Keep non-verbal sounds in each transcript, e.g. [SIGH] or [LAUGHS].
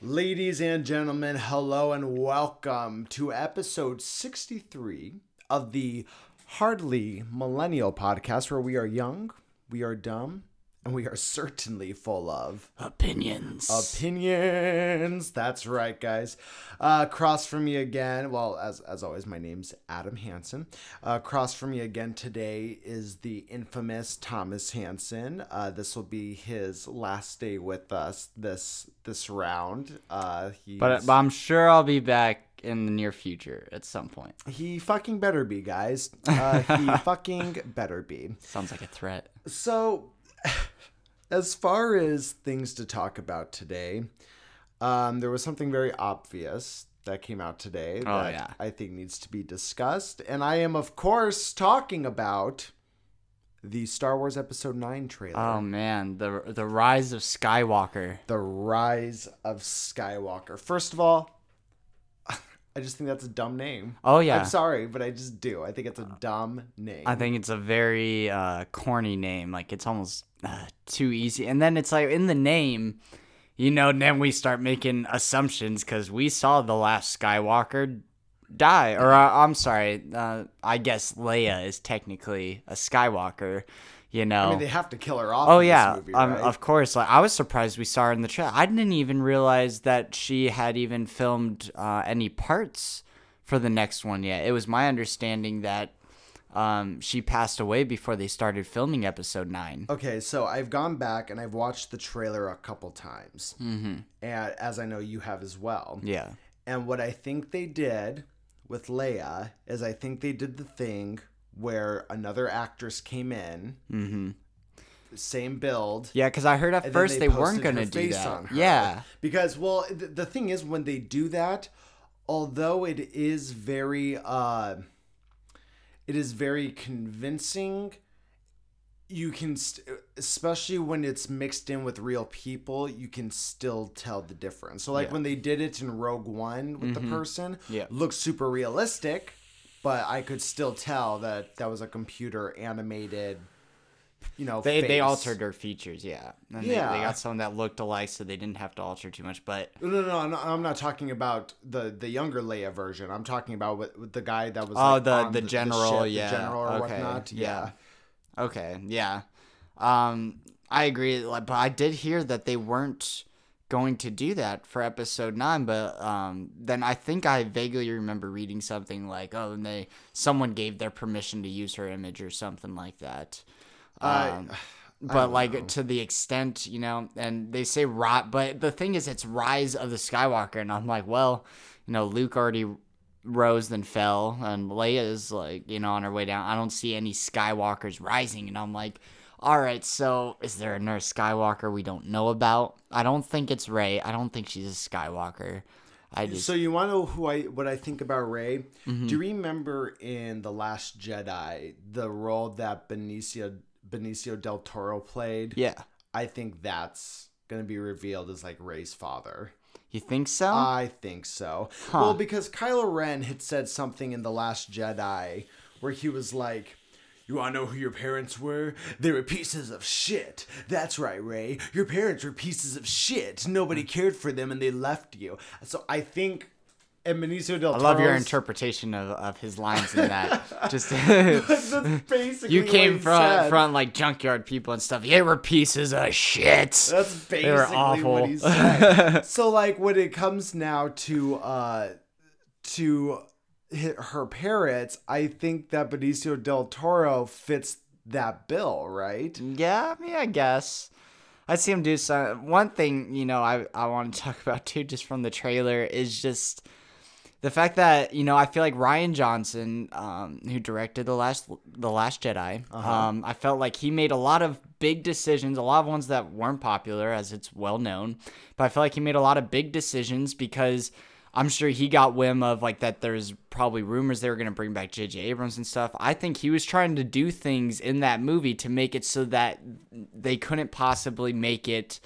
Ladies and gentlemen, hello and welcome to episode 63 of the Hardly Millennial podcast, where we are young, we are dumb, and we are certainly full of Opinions. opinions. That's right, guys. Uh, across from me again, well, as, as always, my name's Adam Hansen. Uh, across from me again today is the infamous Thomas Hansen. Uh, this will be his last day with us this this round. Uh, but, but I'm sure I'll be back in the near future at some point. he fucking better be, guys. [LAUGHS] Uh, he fucking better be. Sounds like a threat. So, as far as things to talk about today, um, there was something very obvious that came out today Oh, that yeah. I think needs to be discussed. And I am, of course, talking about the Star Wars Episode 9 trailer. Oh man, the the rise of Skywalker. the Rise of Skywalker. First of all, I just think that's a dumb name. Oh yeah. I'm sorry, but I just do. I think it's a dumb name. I think it's a very uh, corny name. Like it's almost uh, too easy. And then it's like in the name, you know. Then we start making assumptions because we saw the last Skywalker die. Or uh, I'm sorry, uh, I guess Leia is technically a Skywalker. You know. I mean, they have to kill her off. Oh in this yeah, movie, um, right? of course. Like I was surprised we saw her in the trailer. I didn't even realize that she had even filmed uh, any parts for the next one yet. It was my understanding that um, she passed away before they started filming episode nine. Okay, so I've gone back and I've watched the trailer a couple times, mm-hmm. and as I know you have as well. Yeah. And what I think they did with Leia is I think they did the thing where another actress came in, mm-hmm. same build. Yeah, because I heard at first they, weren't gonna do face that. Yeah. because well, the, the thing is when they do that, although it is very, uh, it is very convincing. You can, st- especially when it's mixed in with real people, you can still tell the difference. So, like Yeah. Mm-hmm. when they did it in Rogue One with the person, Yeah. looks super realistic, but I could still tell that that was a computer animated, you know, They, they altered her features, yeah. And they, Yeah. they got someone that looked alike, so they didn't have to alter too much. But No, no, no, I'm not, I'm not talking about the the younger Leia version. I'm talking about with, with the guy that was Oh, like, the- on the general, ship, yeah, the general or okay, whatnot. yeah. Yeah. Okay, yeah. Um, I agree, like, but I did hear that they weren't going to do that for episode nine. But um, then I think I vaguely remember reading something like, oh, and they someone gave their permission to use her image or something like that. I- Um, [SIGHS] but like to the extent, you know, and they say rot, but the thing is, it's rise of the Skywalker, and I'm like, well, you know, Luke already rose then fell, and Leia is like, you know, on her way down. I don't see any Skywalkers rising, and I'm like, all right, so is there another Skywalker we don't know about? I don't think it's Rey. I don't think she's a Skywalker. I just So you want to know who I what I think about Rey? Mm-hmm. Do you remember in the Last Jedi the role that Benicio Benicio del Toro played? yeah. I think that's gonna be revealed as like Rey's father. You think so? I think so. Well, because Kylo Ren had said something in The Last Jedi where he was like, You want to know who your parents were? They were pieces of shit. That's right, Rey. Your parents were pieces of shit. Nobody cared for them and they left you. So I think. And Benicio del I love your interpretation of, of his lines in that. [LAUGHS] Just That's [LAUGHS] basically you what came from from like junkyard people and stuff. They were pieces of shit. That's They basically were awful. what he said. [LAUGHS] so like when it comes now to uh to her parents, I think that Benicio del Toro fits that bill, right? Yeah, I mean, I guess. I see him do some. One thing, you know, I, I want to [LAUGHS] talk about too, just from the trailer, is just the fact that you know I feel like Rian Johnson, um, who directed the last the Last Jedi, um, I felt like he made a lot of big decisions, a lot of ones that weren't popular, as it's well known. But I feel like he made a lot of big decisions because I'm sure he got whim of like that. There's probably rumors they were gonna bring back J.J. Abrams and stuff. I think he was trying to do things in that movie to make it so that they couldn't possibly make it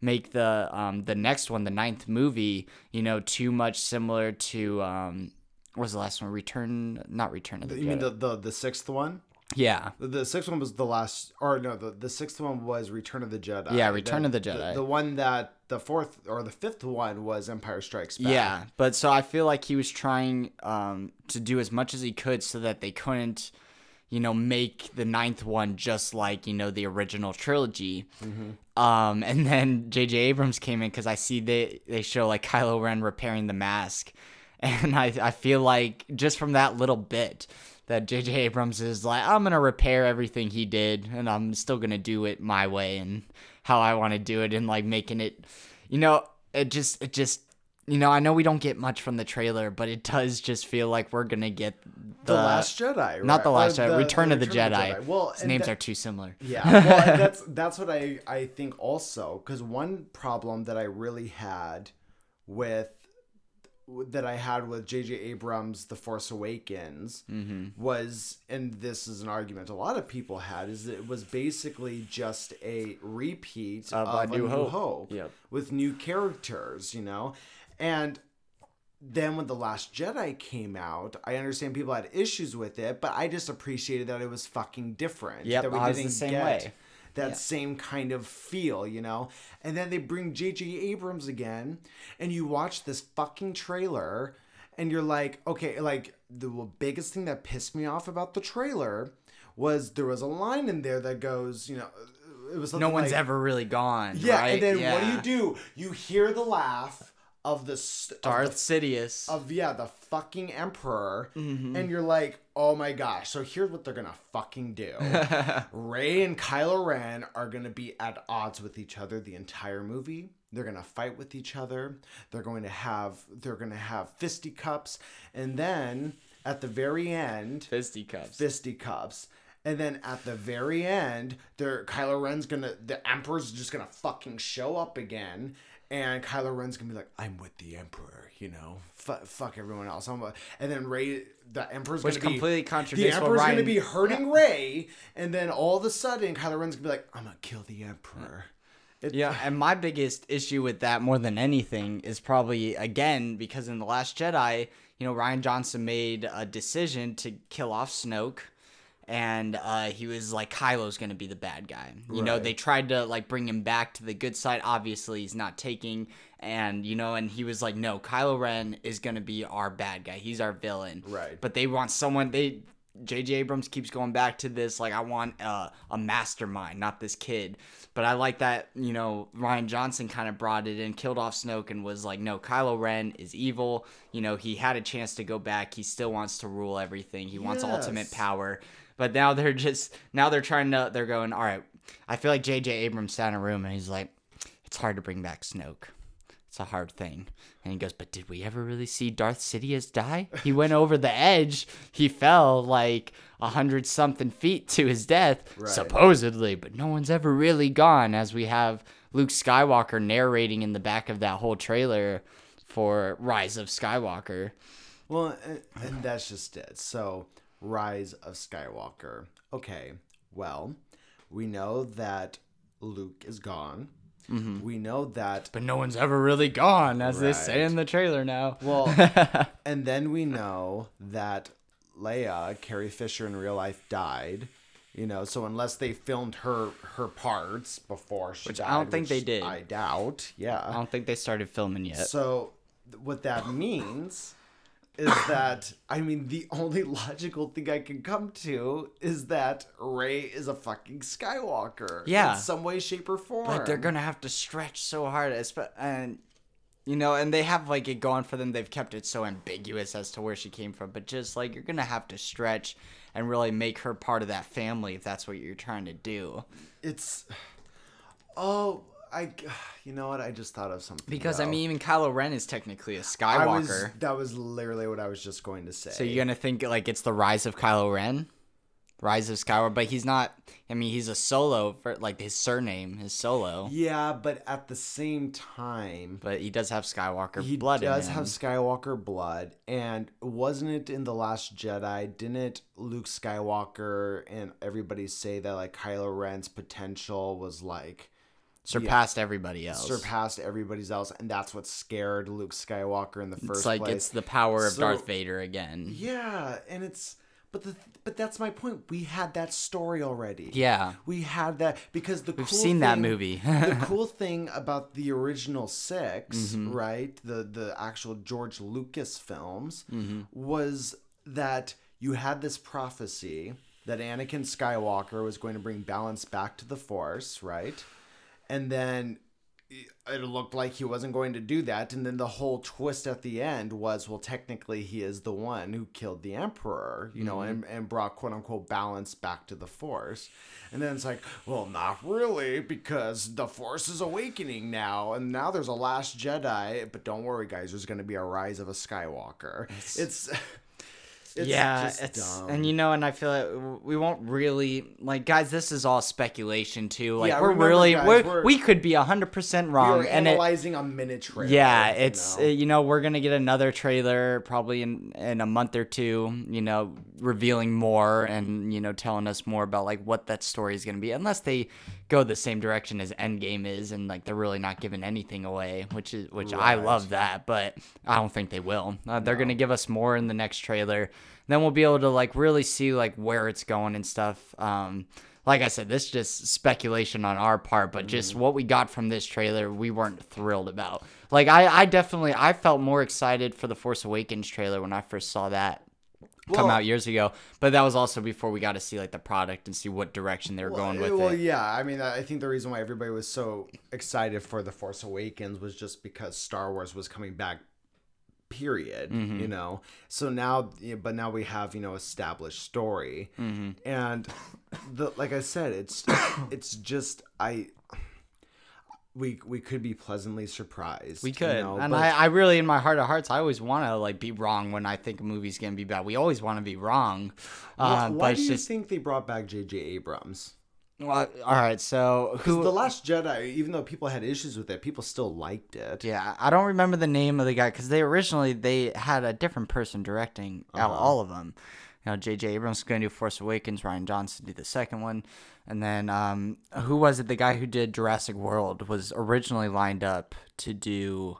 make the um the next one, the ninth movie, you know, too much similar to um what was the last one? Return not Return of the You mean the, the the sixth one? Yeah. The, the sixth one was the last, or no, the, the sixth one was Return of the Jedi. Yeah, Return The- of the Jedi. The, the one that the fourth or the fifth one was Empire Strikes Back. Yeah, but so I feel like he was trying um, to do as much as he could so that they couldn't, you know, make the ninth one just like you know the original trilogy. Um, and then J.J. Abrams came in because I see they they show like Kylo Ren repairing the mask, [LAUGHS] and I I feel like just from that little bit that J.J. Abrams is like I'm gonna repair everything he did, and I'm still gonna do it my way and how I want to do it, and like making it, you know, it just it just you know, I know we don't get much from the trailer, but it does just feel like we're gonna get The, Last Jedi. not the? Last Jedi, the- Return the of the Jedi. Well, His names that- are too similar. [LAUGHS] Yeah, well, [LAUGHS] that's that's what I I think also because one problem that I really had with that I had with J.J. Abrams' The Force Awakens Mm-hmm. was, and this is an argument a lot of people had, is that it was basically just a repeat Of of, New New Hope. Hope, Yep. with new characters, you know, and then when the last jedi came out i understand people had issues with it but i just appreciated that it was fucking different Yep, that we I was the didn't same get way. That Yeah. same kind of feel you know and then they bring jj abrams again and you watch this fucking trailer and you're like okay like the biggest thing that pissed me off about the trailer was there was a line in there that goes you know it was like, No one's like, ever really gone. yeah right? and then what do you do you hear the laugh of the st- of the Darth Sidious. of yeah the fucking emperor Mm-hmm. and you're like oh my gosh so here's what they're gonna fucking do [LAUGHS] rey and kylo ren are gonna be at odds with each other the entire movie they're gonna fight with each other they're going to have they're gonna have fisticuffs and then at the very end Fisticuffs. fisticuffs and then at the very end, there Kylo Ren's gonna the Emperor's just gonna fucking show up again, and Kylo Ren's gonna be like, "I'm with the Emperor," you know, F- fuck everyone else. I'm a, and then Rey, the Emperor's Which gonna be completely the contradicts what Emperor's gonna be [LAUGHS] hurting Rey, and then all of a sudden Kylo Ren's gonna be like, "I'm gonna kill the Emperor." It- Yeah, and my biggest issue with that more than anything is probably again because in the Last Jedi, you know, Rian Johnson made a decision to kill off Snoke, and uh, he was like Kylo's gonna be the bad guy. You know, they tried to like bring him back to the good side. Obviously, he's not taking, and you know, and he was like, no, Kylo Ren is gonna be our bad guy. He's our villain. Right. But they want someone they. J.J. Abrams keeps going back to this, like I want uh, a mastermind, not this kid. But I like that, you know, Rian Johnson kind of brought it in, killed off Snoke, and was like, no, Kylo Ren is evil. You know, he had a chance to go back. He still wants to rule everything. He wants ultimate power. But now they're just now they're trying to they're going, all right. I feel like J.J. Abrams sat in a room and he's like, it's hard to bring back Snoke. It's a hard thing. And he goes, But did we ever really see Darth Sidious die? He went over the edge. He fell like a hundred something feet to his death, Right. supposedly, but no one's ever really gone, as we have Luke Skywalker narrating in the back of that whole trailer for Rise of Skywalker. Well, and, and that's just it. So, Rise of Skywalker. Okay, well, we know that Luke is gone. Mm-hmm. We know that. But no one's ever really gone, as they say in the trailer now. Well, [LAUGHS] and then we know that Leia, Carrie Fisher in real life, died. You know, so unless they filmed her her parts before she Which died, I don't think they did. I doubt. Yeah. I don't think they started filming yet. So, th- what that means is that I mean the only logical thing I can come to is that Rey is a fucking Skywalker. Yeah. In some way, shape, or form. But they're gonna have to stretch so hard, and you know, and they have like it going for them. They've kept it so ambiguous as to where she came from, but just like you're gonna have to stretch and really make her part of that family if that's what you're trying to do. It's. Oh, I. [SIGHS] You know what? I just thought of something. Because I mean, even Kylo Ren is technically a Skywalker. was. That was literally what I was just going to say. so you're gonna think like it's the rise of Kylo Ren, rise of Skywalker, but he's not. I mean, he's a Solo for like his surname is Solo, Yeah, but at the same time, but he does have Skywalker he blood does in him. have Skywalker blood, and wasn't it in the Last Jedi? Didn't Luke Skywalker and everybody say that like Kylo Ren's potential was like surpassed everybody else. surpassed everybody's else, and that's what scared Luke Skywalker in the first It's like place. it's the power of So- Darth Vader again. Yeah, and it's But the but that's my point. We had that story already. Yeah. We had that because the We've cool seen that movie. [LAUGHS] the [LAUGHS] cool thing about the original 6 Mm-hmm. right? The the actual George Lucas films Mm-hmm. was that you had this prophecy that Anakin Skywalker was going to bring balance back to the Force, right? And then it looked like he wasn't going to do that. And then the whole twist at the end was well technically he is the one who killed the emperor you know mm-hmm. and, and brought quote unquote balance back to the force. And then it's like well not really because the force is awakening now. And now there's a last jedi but don't worry guys there's going to be a rise of a skywalker. It's it's, yeah, just it's dumb. and you know, and I feel like we won't really like, guys. This is all speculation too. Like Yeah, we're remember, really guys, we're, we're- we could be hundred percent we wrong, were and it, analyzing a minute trailer yeah, you it's know? uh, you know we're gonna get another trailer probably in in a month or two. You know, revealing more and you know telling us more about like what that story is gonna be, unless they go the same direction as Endgame is, and like they're really not giving anything away, which is which I love that, but I don't think they will. Uh, they're gonna give us more in the next trailer. Then we'll be able to like really see like where it's going and stuff. Um, like I said, this is just speculation on our part, but just Mm-hmm. what we got from this trailer, we weren't thrilled about. Like I, I definitely, I felt more excited for the Force Awakens trailer when I first saw that come Well- out years ago. But that was also before we got to see like the product and see what direction they were going with well, it. Well, yeah. I mean, I think the reason why everybody was so excited for the Force Awakens was just because Star Wars was coming back. Period. Mm-hmm. You know. So now, but now we have you know established story, Mm-hmm. and the like I said, it's [COUGHS] it's just I. We, we could be pleasantly surprised. We you could, know, and but- I, I really, in my heart of hearts, I always want to like be wrong when I think a movie's gonna be bad. We always want to be wrong, uh, why but do you just think they brought back J.J. Abrams? well, all right. So who? the Last Jedi, even though people had issues with it, people still liked it. Yeah, I don't remember the name of the guy because they originally they had a different person directing Uh-huh. all of them. You know, J.J. Abrams was going to do Force Awakens, Rian Johnson did the second one, and then um, who was it? The guy who did Jurassic World was originally lined up to do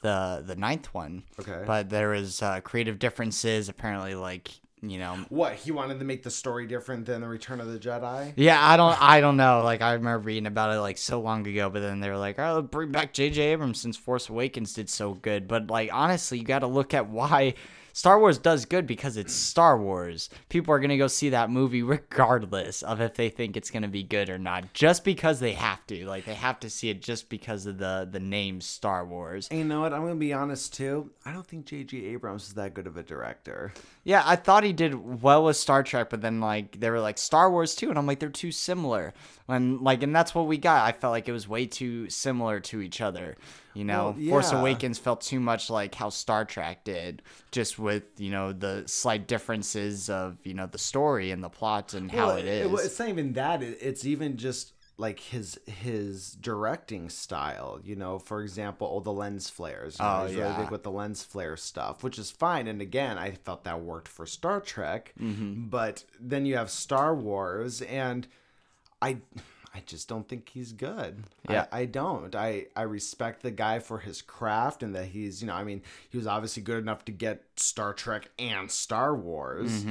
the the ninth one. Okay. but there was uh, creative differences. Apparently, like you know, What he wanted to make the story different than the Return of the Jedi. yeah, I don't, I don't know. Like I remember reading about it like so long ago, but then they were like, "Oh, bring back J.J. Abrams since Force Awakens did so good." But like honestly, you got to look at why Star Wars does good because it's Star Wars. People are gonna go see that movie [LAUGHS] regardless of if they think it's gonna be good or not, just because they have to. Like they have to see it just because of the the name Star Wars. And you know what? I'm gonna be honest too. I don't think J.J. Abrams is that good of a director. Yeah, I thought he did well with Star Trek, but then like they were like Star Wars too, and I'm like they're too similar. And like, and that's what we got. I felt like it was way too similar to each other. You know, Well, Force. Awakens felt too much like how Star Trek did, just with you know the slight differences of you know the story and the plot and how it is. well, it's not even that. It, it's even just like his his directing style. You know, for example, oh, the lens flares. You know, Oh, he's really big with the lens flare stuff, which is fine. And again, I felt that worked for Star Trek. Mm-hmm. But then you have Star Wars, and I. I just don't think he's good. Yeah. I, I don't. I, I respect the guy for his craft and that he's, you know, I mean, he was obviously good enough to get Star Trek and Star Wars.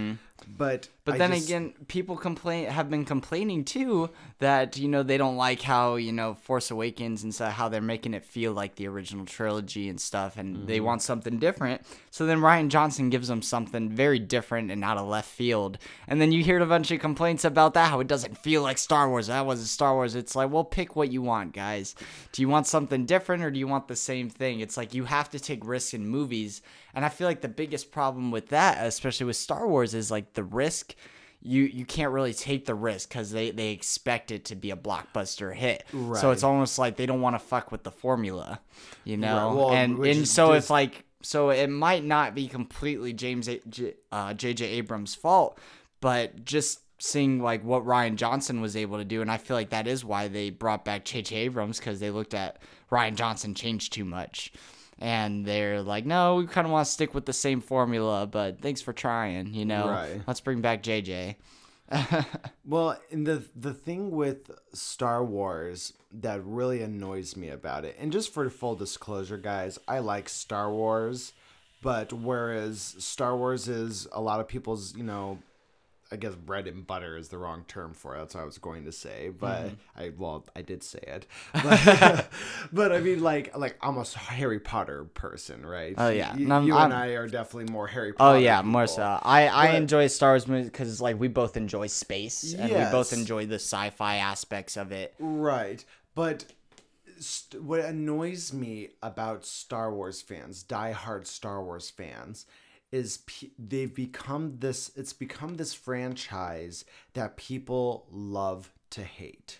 But Mm-hmm. But I then just- again, people complain have been complaining too that you know they don't like how you know Force Awakens and so how they're making it feel like the original trilogy and stuff, and they Mm-hmm. want something different. So then Rian Johnson gives them something very different and out of left field, and then you hear a bunch of complaints about that how it doesn't feel like Star Wars. That wasn't Star Wars. It's like, well, pick what you want, guys. Do you want something different or do you want the same thing? It's like you have to take risks in movies, and I feel like the biggest problem with that, especially with Star Wars, is like the risk you you can't really take the risk because they they expect it to be a blockbuster hit. Right. So it's almost like they don't want to fuck with the formula, you know. Right, well, and and so just- if like so it might not be completely James A- J, uh, JJ Abrams' fault, but just seeing like what Rian Johnson was able to do, and I feel like that is why they brought back JJ Abrams because they looked at Rian Johnson changed too much. And they're like, no, we kind of want to stick with the same formula, but thanks for trying, you know. Right. Let's bring back JJ. [LAUGHS] Well, and the the thing with Star Wars that really annoys me about it, and just for full disclosure, guys, I like Star Wars, but whereas Star Wars is a lot of people's, you know, I guess bread and butter is the wrong term for it. That's what I was going to say, but Mm-hmm. I well I did say it, [LAUGHS] but, [LAUGHS] but I mean like like I'm a Harry Potter person, right? Oh, yeah. you, No, you and I'm- are definitely more Harry. Oh Potter yeah, more so. I I enjoy Star Wars movies because like we both enjoy space and we both enjoy the sci-fi aspects of it. Right. But st- what annoys me about Star Wars fans, diehard Star Wars fans, is pe- they've become this it's become this franchise that people love to hate.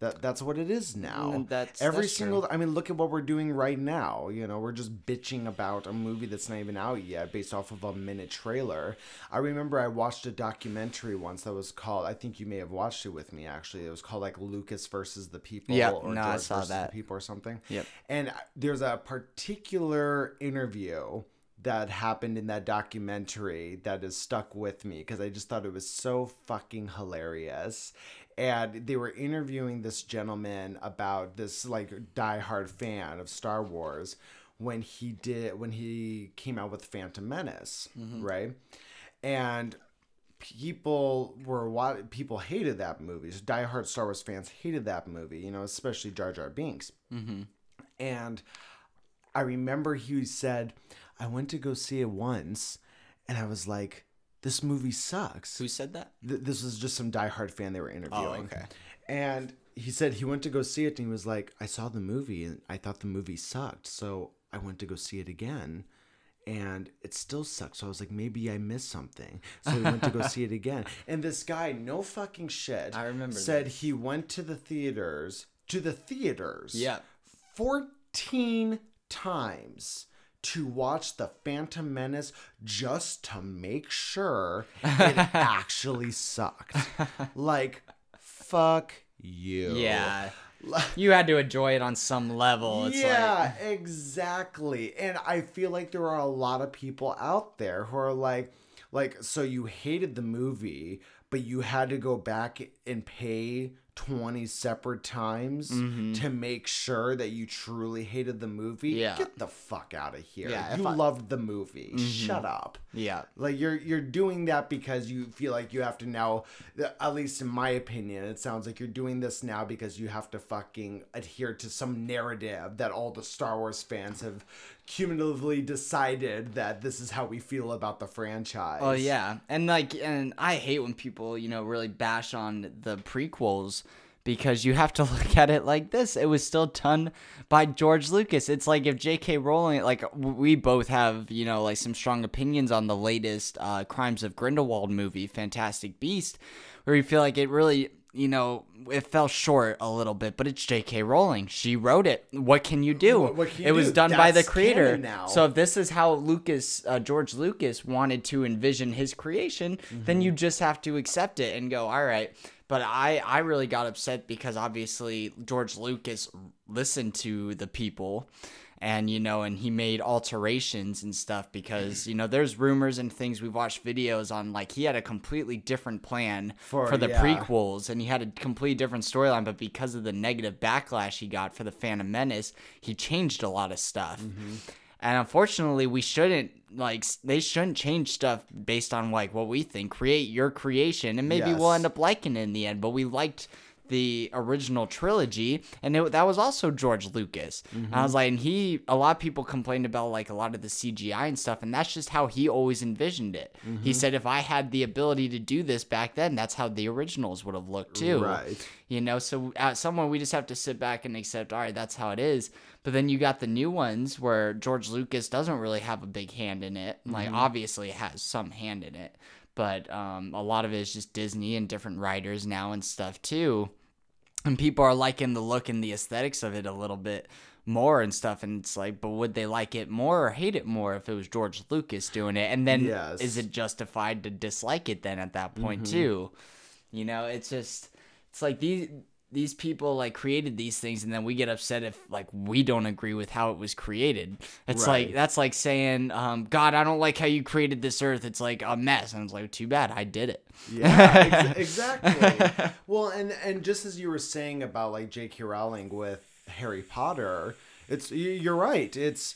That that's what it is now. Mm, that's- Every that's true. single I mean look at what we're doing right now. You know, we're just bitching about a movie that's not even out yet based off of a minute trailer. I remember I watched a documentary once that was called I think you may have watched it with me actually. It was called like Lucas versus the People or no, I saw that. the People or something. Yep. And there's a particular interview that happened in that documentary that has stuck with me because I just thought it was so fucking hilarious. And they were interviewing this gentleman about this like diehard fan of Star Wars when he did when he came out with Phantom Menace, right? And people were people hated that movie. So diehard Star Wars fans hated that movie, you know, especially Jar Jar Binks. Mm-hmm. And I remember he said, I went to go see it once, and I was like, this movie sucks. Who said that? Th- this was just some diehard fan they were interviewing. Oh, okay. And he said he went to go see it, and he was like, I saw the movie, and I thought the movie sucked, so I went to go see it again. And it still sucks. So I was like, maybe I missed something. So he went to go [LAUGHS] see it again. And this guy, no fucking shit, I remember said he went to the theaters, to the theaters, Yeah. 14 times to watch the Phantom Menace just to make sure it [LAUGHS] actually sucked. Like, fuck you. Yeah. You had to enjoy it on some level. It's yeah, like exactly. And I feel like there are a lot of people out there who are like, like, so you hated the movie, but you had to go back and pay 20 separate times mm-hmm. to make sure that you truly hated the movie. Yeah. Get the fuck out of here. Yeah, you I- loved the movie. Mm-hmm. Shut up. Yeah. Like you're you're doing that because you feel like you have to now at least in my opinion it sounds like you're doing this now because you have to fucking adhere to some narrative that all the Star Wars fans have cumulatively decided that this is how we feel about the franchise. Oh yeah, and like, and I hate when people, you know, really bash on the prequels because you have to [LAUGHS] look at it like this. It was still done by George Lucas. It's like if J.K. Rowling, like we both have, you know, like some strong opinions on the latest uh, Crimes of Grindelwald movie, Fantastic Beast, where you feel like it really. You know, it fell short a little bit, but it's J.K. Rowling. She wrote it. What can you do? What- what can you it was do? done by the creator. now. So if this is how Lucas, uh, George Lucas wanted to envision his creation, then you just have to accept it and go, all right. But I, I really got upset because obviously George Lucas listened to the people and, you know, and he made alterations and stuff because, you know, there's rumors and things we've watched videos on like he had a completely different plan For- for, the yeah. prequels and he had a completely different storyline, but because of the negative backlash he got for the Phantom Menace, he changed a lot of stuff. Mm-hmm. And unfortunately, we shouldn't like they shouldn't change stuff based on like what we think. Create your creation, and maybe we'll end up liking it in the end. But we liked the original trilogy, and it, that was also George Lucas. Mm-hmm. I was like, and he a lot of people complained about like a lot of the CGI and stuff, and that's just how he always envisioned it. Mm-hmm. He said if I had the ability to do this back then, that's how the originals would have looked too. Right. You know, so at someone we just have to sit back and accept, all right, that's how it is. But then you got the new ones where George Lucas doesn't really have a big hand in it. Like obviously has some hand in it, but um, a lot of it is just Disney and different writers now and stuff too. And people are liking the look and the aesthetics of it a little bit more and stuff. And it's like, but would they like it more or hate it more if it was George Lucas doing it? And then Yes. is it justified to dislike it then at that point too? You know, it's just it's like these these people like created these things and then we get upset if like we don't agree with how it was created. It's Right. like that's like saying, um, God, I don't like how you created this earth. It's like a mess. And it's like, too bad, I did it. Yeah, ex- [LAUGHS] exactly. [LAUGHS] well, and and just as you were saying about like J.K. Rowling with Harry Potter, it's you're right. It's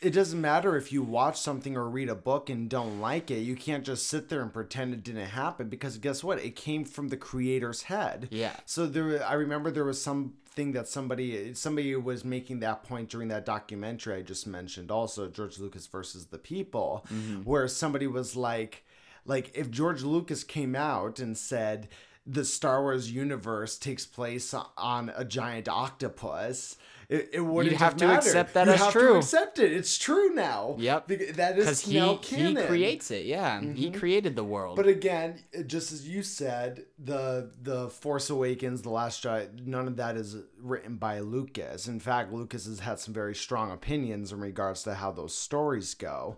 it doesn't matter if you watch something or read a book and don't like it. You can't just sit there and pretend it didn't happen because guess what? It came from the creator's head. Yeah. So there, I remember there was something that somebody somebody was making that point during that documentary I just mentioned. Also, George Lucas versus the People, mm-hmm. where somebody was like, like if George Lucas came out and said the Star Wars universe takes place on a giant octopus. It, it wouldn't You'd have to mattered. accept that you as have true. To accept it. It's true now. Yep. That Because he now canon. Mm-hmm. creates it. Yeah, he created the world. But again, just as you said, the the Force Awakens, the Last Jedi, none of that is written by Lucas. In fact, Lucas has had some very strong opinions in regards to how those stories go.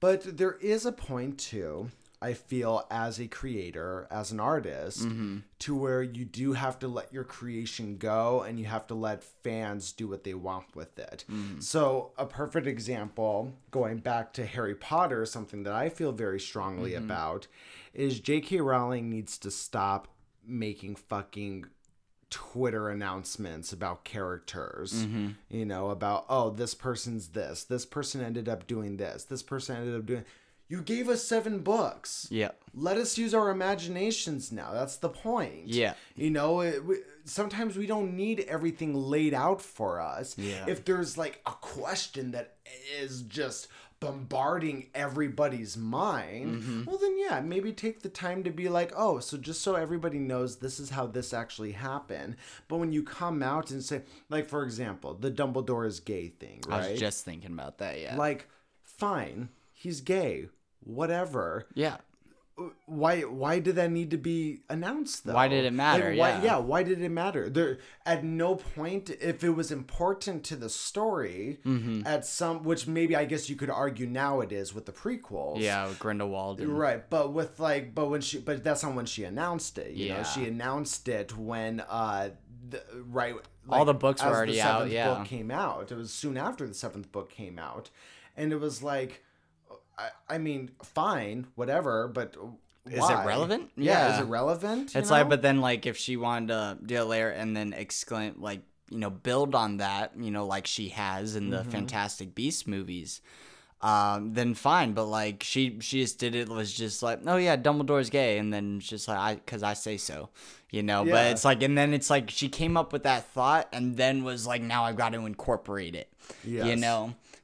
But there is a point too. I feel as a creator, as an artist, mm-hmm. to where you do have to let your creation go and you have to let fans do what they want with it. Mm-hmm. So, a perfect example, going back to Harry Potter, something that I feel very strongly mm-hmm. about, is J.K. Rowling needs to stop making fucking Twitter announcements about characters. You know, about, oh, this person's this, this person ended up doing this, this person ended up doing. You gave us seven books. yeah, Let us use our imaginations now. That's the point. Yeah. You know, it, we, sometimes we don't need everything laid out for us. Yeah. If there's like a question that is just bombarding everybody's mind, Mm-hmm. well, then yeah, maybe take the time to be like, oh, so just so everybody knows this is how this actually happened. But when you come out and say, like, for example, the Dumbledore is gay thing, I right? was just thinking about that. Yeah, like, fine, he's gay, whatever yeah, why why did that need to be announced though Why did it matter? Like, why, Yeah. yeah why did it matter there at no point if it was important to the story Mm-hmm. at some which maybe i guess you could argue now it is with the prequels yeah. With Grindelwald. And, right but with like but when she but that's not when she announced it you know Yeah. she announced it when uh the, right All the books were already the out, yeah. book came out it was soon after the seventh book came out and it was like i, I mean fine whatever but Is it relevant? yeah, is it relevant It's like, but then like if she wanted to do it later and then exclaim like you know build on that you know like she has in the Mm-hmm. Fantastic Beasts movies, um, then fine. But like she she just did it was just like oh yeah Dumbledore's gay and then just like I because I say so, you know. But it's like and then it's like she came up with that thought and then was like now I've got to incorporate it, you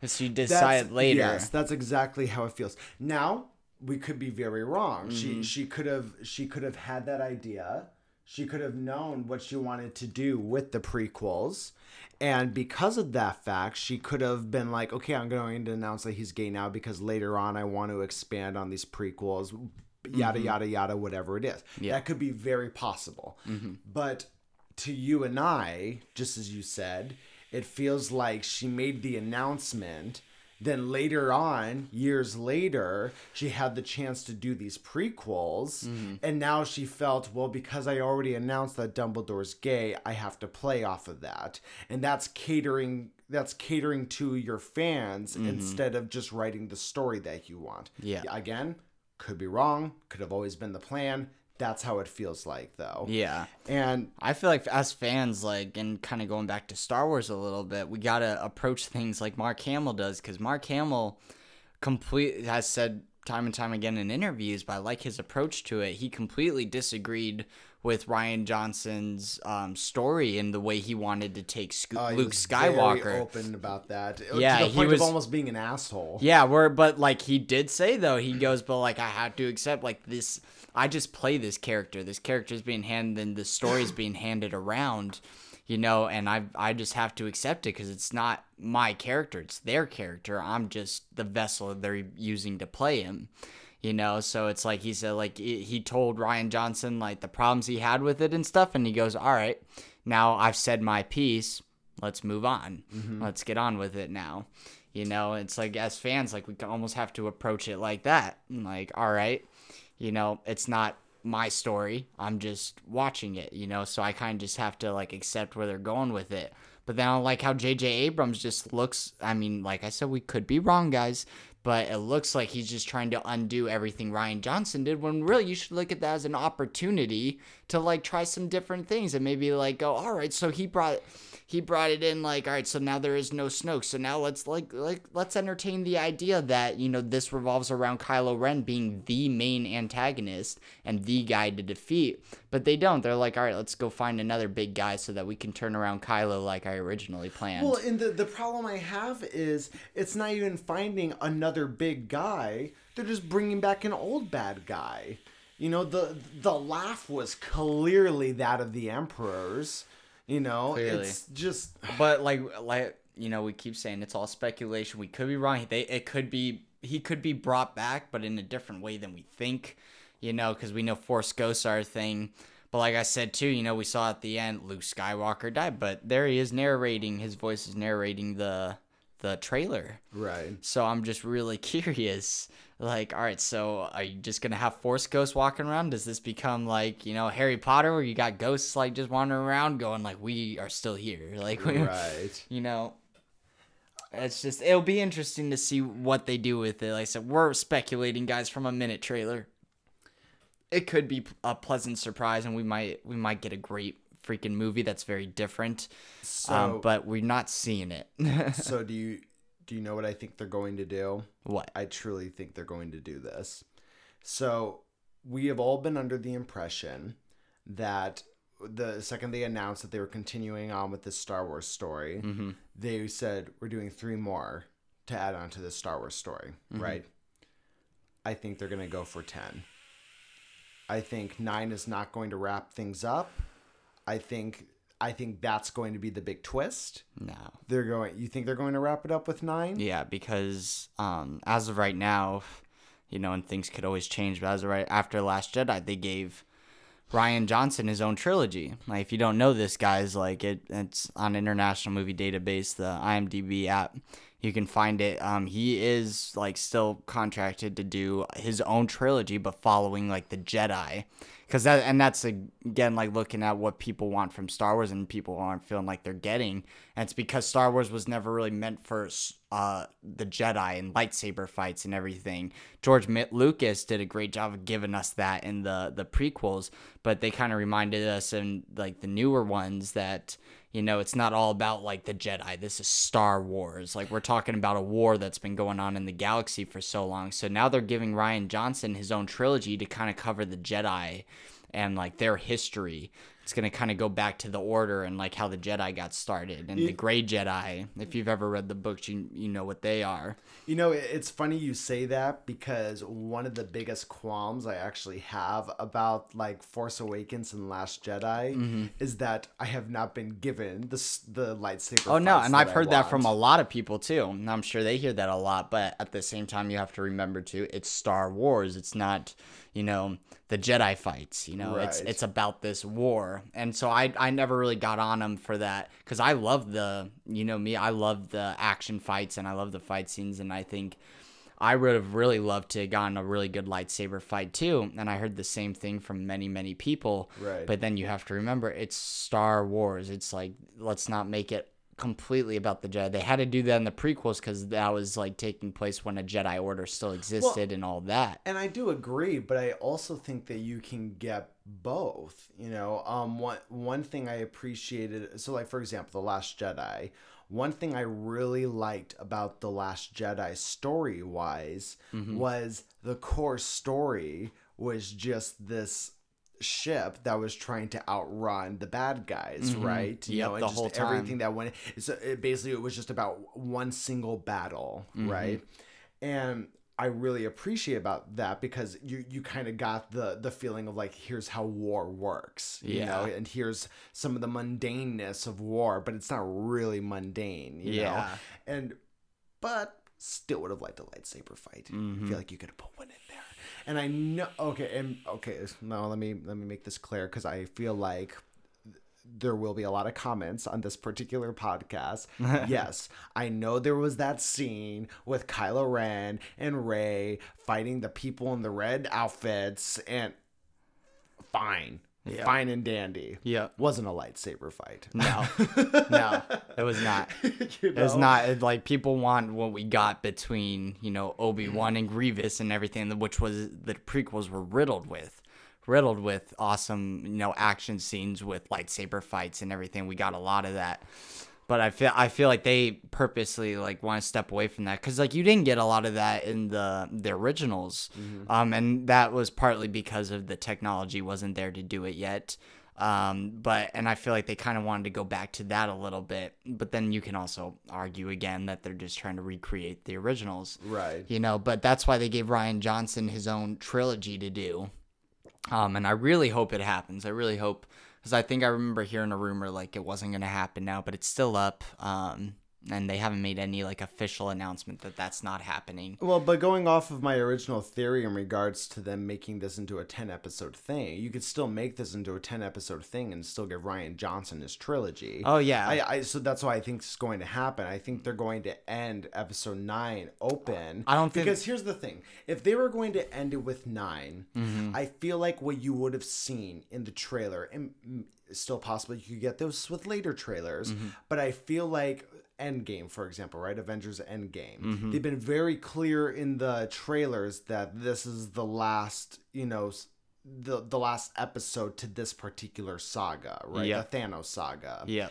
Yes. know. She That's- decided later. Yes, that's exactly how it feels. Now we could be very wrong. Mm-hmm. She she could have she could have had that idea. She could have known what she wanted to do with the prequels. And because of that fact, she could have been like, okay, I'm going to announce that he's gay now because later on I want to expand on these prequels, yada, yada, yada, whatever it is. Mm-hmm. Yeah. Mm-hmm. That could be very possible. But to you and I, just as you said, it feels like she made the announcement. Then later on, years later, she had the chance to do these prequels. Mm-hmm. And now she felt, well, because I already announced that Dumbledore's gay, I have to play off of that. And that's catering that's catering to your fans mm-hmm. instead of just writing the story that you want. Yeah. Again, could be wrong, could have always been the plan. That's how it feels like though. Yeah. And I feel like as fans, like, and kind of going back to Star Wars a little bit, we gotta approach things like Mark Hamill does, because Mark Hamill complete has said time and time again in interviews, but I like his approach to it. He completely disagreed with Rian Johnson's um, story and the way he wanted to take Sco- uh, he Luke Skywalker. open about that. Yeah, he was- almost being an asshole. Yeah, we're but like he did say though, he goes, but like I have to accept like this I just play this character. This character is being handed and the story is [SIGHS] being handed around, you know, and I I just have to accept it because it's not my character, it's their character. I'm just the vessel they're using to play him. You know, so it's like he said, like he told Rian Johnson like the problems he had with it and stuff, and he goes, "All right, now I've said my piece. Let's move on. Mm-hmm. Let's get on with it now." You know, it's like as fans, like we almost have to approach it like that. Like, all right, you know, it's not my story. I'm just watching it, you know, so I kind of just have to like accept where they're going with it. But then I like how J.J. Abrams just looks. I mean, like I said, we could be wrong, guys, but it looks like he's just trying to undo everything Rian Johnson did. When really, you should look at that as an opportunity to like try some different things and maybe like go, all right, so he brought he brought it in like, all right, so now there is no Snoke. So now let's like like let's entertain the idea that you know this revolves around Kylo Ren being the main antagonist and the guy to defeat. But they don't. They're like, all right, let's go find another big guy so that we can turn around Kylo like I originally planned. Well, and the the problem I have is it's not even finding another big guy. They're just bringing back an old bad guy. You know, the the laugh was clearly that of the emperors. You know, Clearly. it's just But like like you know, we keep saying it's all speculation. We could be wrong. They it could be he could be brought back, but in a different way than we think. You know, because we know Force ghosts are a thing. But like I said too, you know, we saw at the end Luke Skywalker died, but there he is narrating. His voice is narrating the the trailer. right. So I'm just really [LAUGHS] curious. Like, all right, so are you just gonna have Force ghosts walking around? Does this become like you know Harry Potter, where you got ghosts like just wandering around, going like, "We are still here," [LAUGHS] like, we, Right. [LAUGHS] you know? It's just it'll be interesting to see what they do with it. Like I said, we're speculating, guys, from a minute trailer. It could be a pleasant surprise, and we might we might get a great freaking movie that's very different. So, um, but we're not seeing it. [LAUGHS] so do you do you know what I think they're going to do? what? I truly think they're going to do this. So we have all been under the impression that the second they announced that they were continuing on with this Star Wars story, Mm-hmm. they said we're doing three more to add on to this Star Wars story, Mm-hmm. right? I think they're going to go for 10. I think 9 is not going to wrap things up. I think I think that's going to be the big twist. No. They're going you think they're going to wrap it up with 9? Yeah, because um, as of right now, you know, and things could always change. But as of right after Last Jedi, they gave Rian Johnson his own trilogy. Like, if you don't know this, guys, like it, it's on International Movie Database, the IMDb app. You can find it. Um, he is like still contracted to do his own trilogy, but following like the Jedi, because that and that's again like looking at what people want from Star Wars, and people aren't feeling like they're getting. And it's because Star Wars was never really meant for uh the Jedi and lightsaber fights and everything. George Lucas did a great job of giving us that in the the prequels, but they kind of reminded us in like the newer ones that you know it's not all about like the Jedi. This is Star Wars. Like we're talking about a war that's been going on in the galaxy for so long. So now they're giving Rian Johnson his own trilogy to kind of cover the Jedi and like their history. It's gonna kind of go back to the Order and like how the Jedi got started and the Gray Jedi. If you've ever read the books, you you know what they are. You know, it's funny you say that because one of the biggest qualms I actually have about like Force Awakens and Last Jedi Mm-hmm. is that I have not been given the the lightsaber. Oh no, and I've I heard that from a lot of people too. And I'm sure they hear that a lot, but at the same time you have to remember too, it's Star Wars. It's not, you know, the Jedi fights, you know. It's Right. it's about this war. And so I I never really got on them for that cuz I love the, you know me, I love the action fights and I love the fight scenes and I think I would have really loved to have gotten a really good lightsaber fight too. And I heard the same thing from many, many people. Right. But then you have to remember it's Star Wars. It's like let's not make it completely about the Jedi. They had to do that in the prequels because that was like taking place when a Jedi Order still existed and all that. And I do agree, but I also think that you can get both. You know, um, one one thing I appreciated. So, like for example, the Last Jedi. One thing I really liked about the Last Jedi story wise Mm-hmm. was the core story was just this ship that was trying to outrun the bad guys, right? You Mm-hmm. Yep, know, and the just whole time. everything that went. So it basically it was just about one single battle, Mm-hmm. right? And I really appreciate about that because you you kind of got the the feeling of like here's how war works, you know, Yeah. and here's some of the mundaneness of war, but it's not really mundane, you know, Yeah. and but still would have liked a lightsaber fight. I Mm-hmm. feel like you could have put one in there, and I know okay, and okay, no, let me let me make this clear because I feel like there will be a lot of comments on this particular podcast. [LAUGHS] yes, I know there was that scene with Kylo Ren and Rey fighting the people in the red outfits, and fine, Yeah. fine and dandy. Yeah. wasn't a lightsaber fight. No, [LAUGHS] no, it was not. [LAUGHS] You It was not it, like people want what we got between you know Obi Wan and Grievous and everything, which was the prequels were riddled with, riddled with awesome, you know, action scenes with lightsaber fights and everything. We got a lot of that. But I feel I feel like they purposely like want to step away from that because like you didn't get a lot of that in the the originals, Mm-hmm. um, and that was partly because of the technology wasn't there to do it yet. Um, but and I feel like they kind of wanted to go back to that a little bit. But then you can also argue again that they're just trying to recreate the originals Right. you know but that's why they gave rian johnson his own trilogy to do um and i really hope it happens i really hope because i think i remember hearing a rumor like it wasn't going to happen now but it's still up. Um and they haven't made any like official announcement that that's not happening Well, but going off of my original theory in regards to them making this into a 10 episode thing, you could still make this into a 10 episode thing and still give Rian Johnson his trilogy. oh yeah I, I so that's why I think it's going to happen. I think they're going to end episode nine open. I don't think- because here's the thing: if they were going to end it with 9 Mm-hmm. I feel like what you would have seen in the trailer, and still possible you could get those with later trailers, Mm-hmm. but I feel like Endgame, for example, right? Avengers Endgame. Mm-hmm. They've been very clear in the trailers that this is the last, you know. The, the last episode to this particular saga, right? Yep. The Thanos saga yeah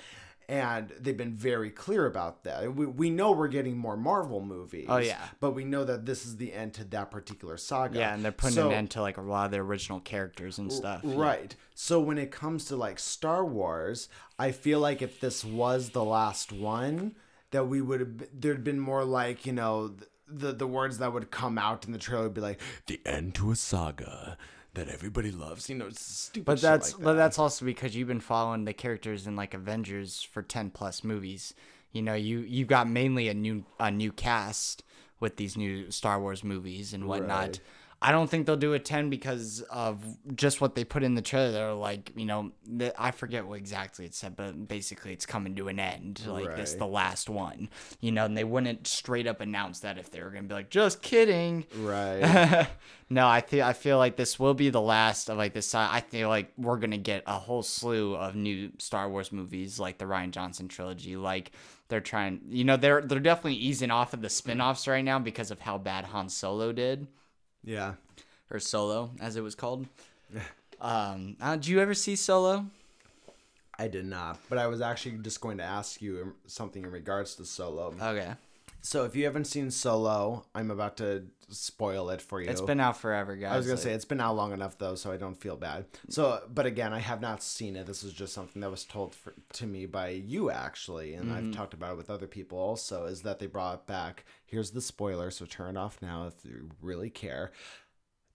and they've been very clear about that. We, we know we're getting more Marvel movies. Oh, yeah. but we know that this is the end to that particular saga. yeah and they're putting So- an end to like a lot of the original characters and stuff yeah. Right. So when it comes to like Star Wars, I feel like if this was the last one, that we would have there'd been more like you know the the words that would come out in the trailer would be like the end to a saga that everybody loves. You know, it's stupid. But shit that's like but that. that's also because you've been following the characters in like Avengers for ten plus movies. You know, you you got mainly a new a new cast with these new Star Wars movies and whatnot. Right. I don't think they'll do a ten because of just what they put in the trailer. They're like, you know, the, I forget what exactly it said, but basically it's coming to an end. Like this, Right. the last one. You know, and they wouldn't straight up announce that if they were gonna be like, just kidding. right. [LAUGHS] no, I feel I feel like this will be the last of like this. I feel like we're gonna get a whole slew of new Star Wars movies, like the Rian Johnson trilogy. Like they're trying, you know, they're they're definitely easing off of the spin-offs right now because of how bad Han Solo did, yeah. or Solo as it was called. um, uh, did you ever see Solo? I did not, but I was actually just going to ask you something in regards to Solo. Okay, So if you haven't seen Solo, I'm about to spoil it for you. it's been out forever, guys. I was gonna like- say it's been out long enough though, so I don't feel bad. So, but again, I have not seen it. This is just something that was told for, to me by you actually, and Mm-hmm. I've talked about it with other people also. Is that they brought back? Here's the spoiler, so turn it off now if you really care.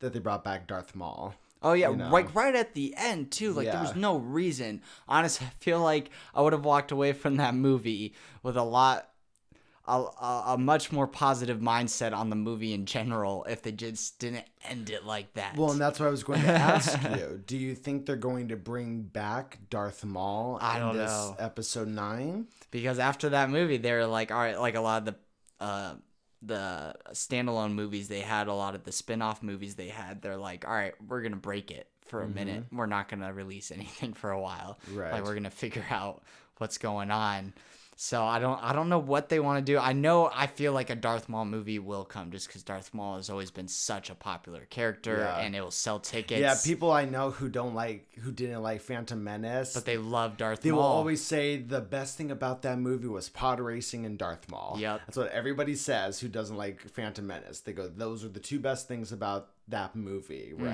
That they brought back Darth Maul. Oh yeah, you know. like right at the end too. Like there was no reason. Honestly, I feel like I would have walked away from that movie with a lot, a, a, a much more positive mindset on the movie in general if they just didn't end it like that. Well, and that's what I was going to ask [LAUGHS] you. Do you think they're going to bring back Darth Maul I in don't this know. episode nine? because after that movie, they're like, all right, like a lot of the. Uh, the standalone movies they had, a lot of the spin-off movies they had, they're like, all right, we're gonna break it for a minute. We're not gonna release anything [LAUGHS] for a while. Right. Like we're gonna figure out what's going on. So I don't I don't know what they want to do. I know I feel like a Darth Maul movie will come just because Darth Maul has always been such a popular character Yeah. and it will sell tickets. yeah, people I know who don't like, who didn't like Phantom Menace, but they love Darth They Maul. will always say the best thing about that movie was pod racing and Darth Maul. Yep. That's what everybody says who doesn't like Phantom Menace. They go, those are the two best things about that movie, Mm-hmm.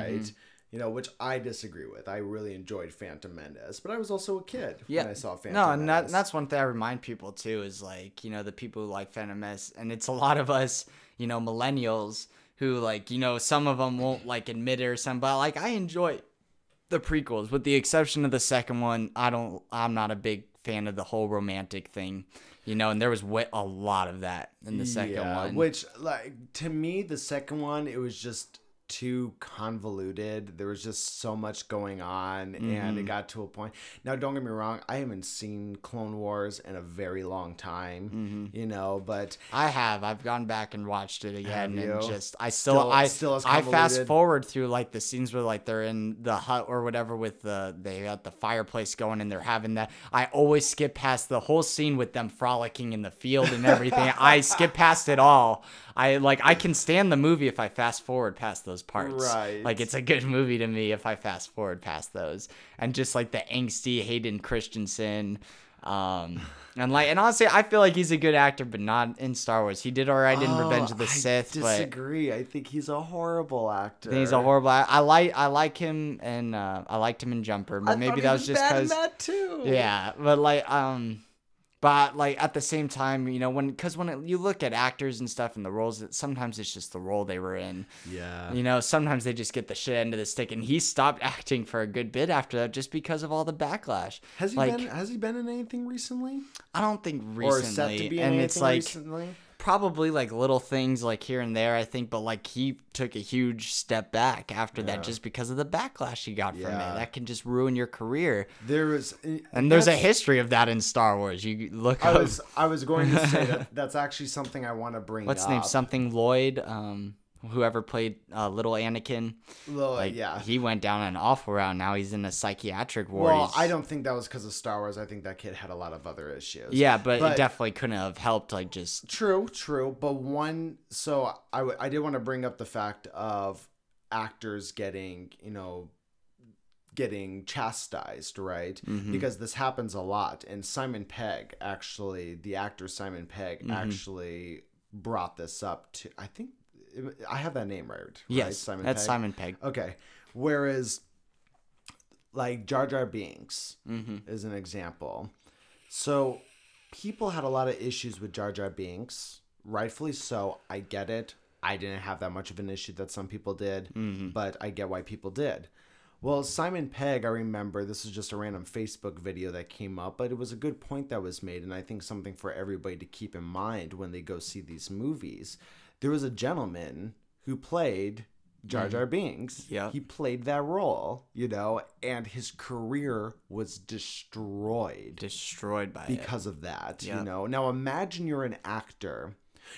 You know, which I disagree with. I really enjoyed Phantom Menace, but I was also a kid yeah. when I saw Phantom no, and that, Menace. that's one thing I remind people too is like you know the people who like Phantom Menace, and it's a lot of us you know millennials who like you know some of them won't like admit it or something, but like I enjoy the prequels with the exception of the second one. I don't. I'm not a big fan of the whole romantic thing, you know, and there was a lot of that in the second Yeah, one. Which, like, to me, the second one, it was just too convoluted. There was just so much going on, and Mm-hmm. it got to a point. Now, don't get me wrong, I haven't seen Clone Wars in a very long time, Mm-hmm. you know, but I have. I've gone back and watched it again, and just I still, Still- I still I fast forward through like the scenes where like they're in the hut or whatever with the they got the fireplace going and they're having that. I always skip past the whole scene with them frolicking in the field and everything. I skip past it all. I like I can stand the movie if I fast forward past those parts. Right. Like it's a good [LAUGHS] movie to me if I fast forward past those. And just like the angsty Hayden Christensen. Um [LAUGHS] and like and honestly I feel like he's a good actor, but not in Star Wars. He did alright in Revenge of the Oh, I Sith, but disagree. I think he's a horrible actor. he's a horrible I, I like I like him and uh, I liked him in Jumper, but I maybe that was just bad in because that too. yeah, but like um but like at the same time, you know, when cuz when it, you look at actors and stuff and the roles that sometimes it's just the role they were in. Yeah. You know, sometimes they just get the shit end of the stick and he stopped [LAUGHS] acting for a good bit after that just because of all the backlash. Has he like been? Has he been in anything recently? I don't think Or recently set to be in and anything it's like recently? Probably like little things like here and there I think but like he took a huge step back after Yeah. that just because of the backlash he got from it. That can just ruin your career. There was, And there's a history of that in Star Wars. You look I up was I was going to say that [LAUGHS] that's actually something I want to bring up. what's up. name? Something Lloyd, um, whoever played uh, little Anakin. Well, Like, yeah. he went down an awful route. Now he's in a psychiatric ward. Well, He's- I don't think that was because of Star Wars. I think that kid had a lot of other issues. Yeah, but, But- it definitely couldn't have helped. Like just True, true. But one, so I, w- I did want to bring up the fact of actors getting, you know, getting chastised, right? Mm-hmm. Because this happens a lot. And Simon Pegg, actually, the actor Simon Pegg, Mm-hmm. actually brought this up to, I think, I have that name right. right? yes, that's Pegg? Simon Pegg. Okay. Whereas, like Jar Jar Binks Mm-hmm. is an example. So, people had a lot of issues with Jar Jar Binks, rightfully so. I get it. I didn't have that much of an issue that some people did, Mm-hmm. but I get why people did. Well, Simon Pegg, I remember this is just a random Facebook video that came up, but it was a good point that was made, and I think something for everybody to keep in mind when they go see these movies. There was a gentleman who played Jar mm. Jar Binks. Yeah. He played that role, you know, and his career was destroyed Destroyed by it. because of that, you know. Now imagine you're an actor.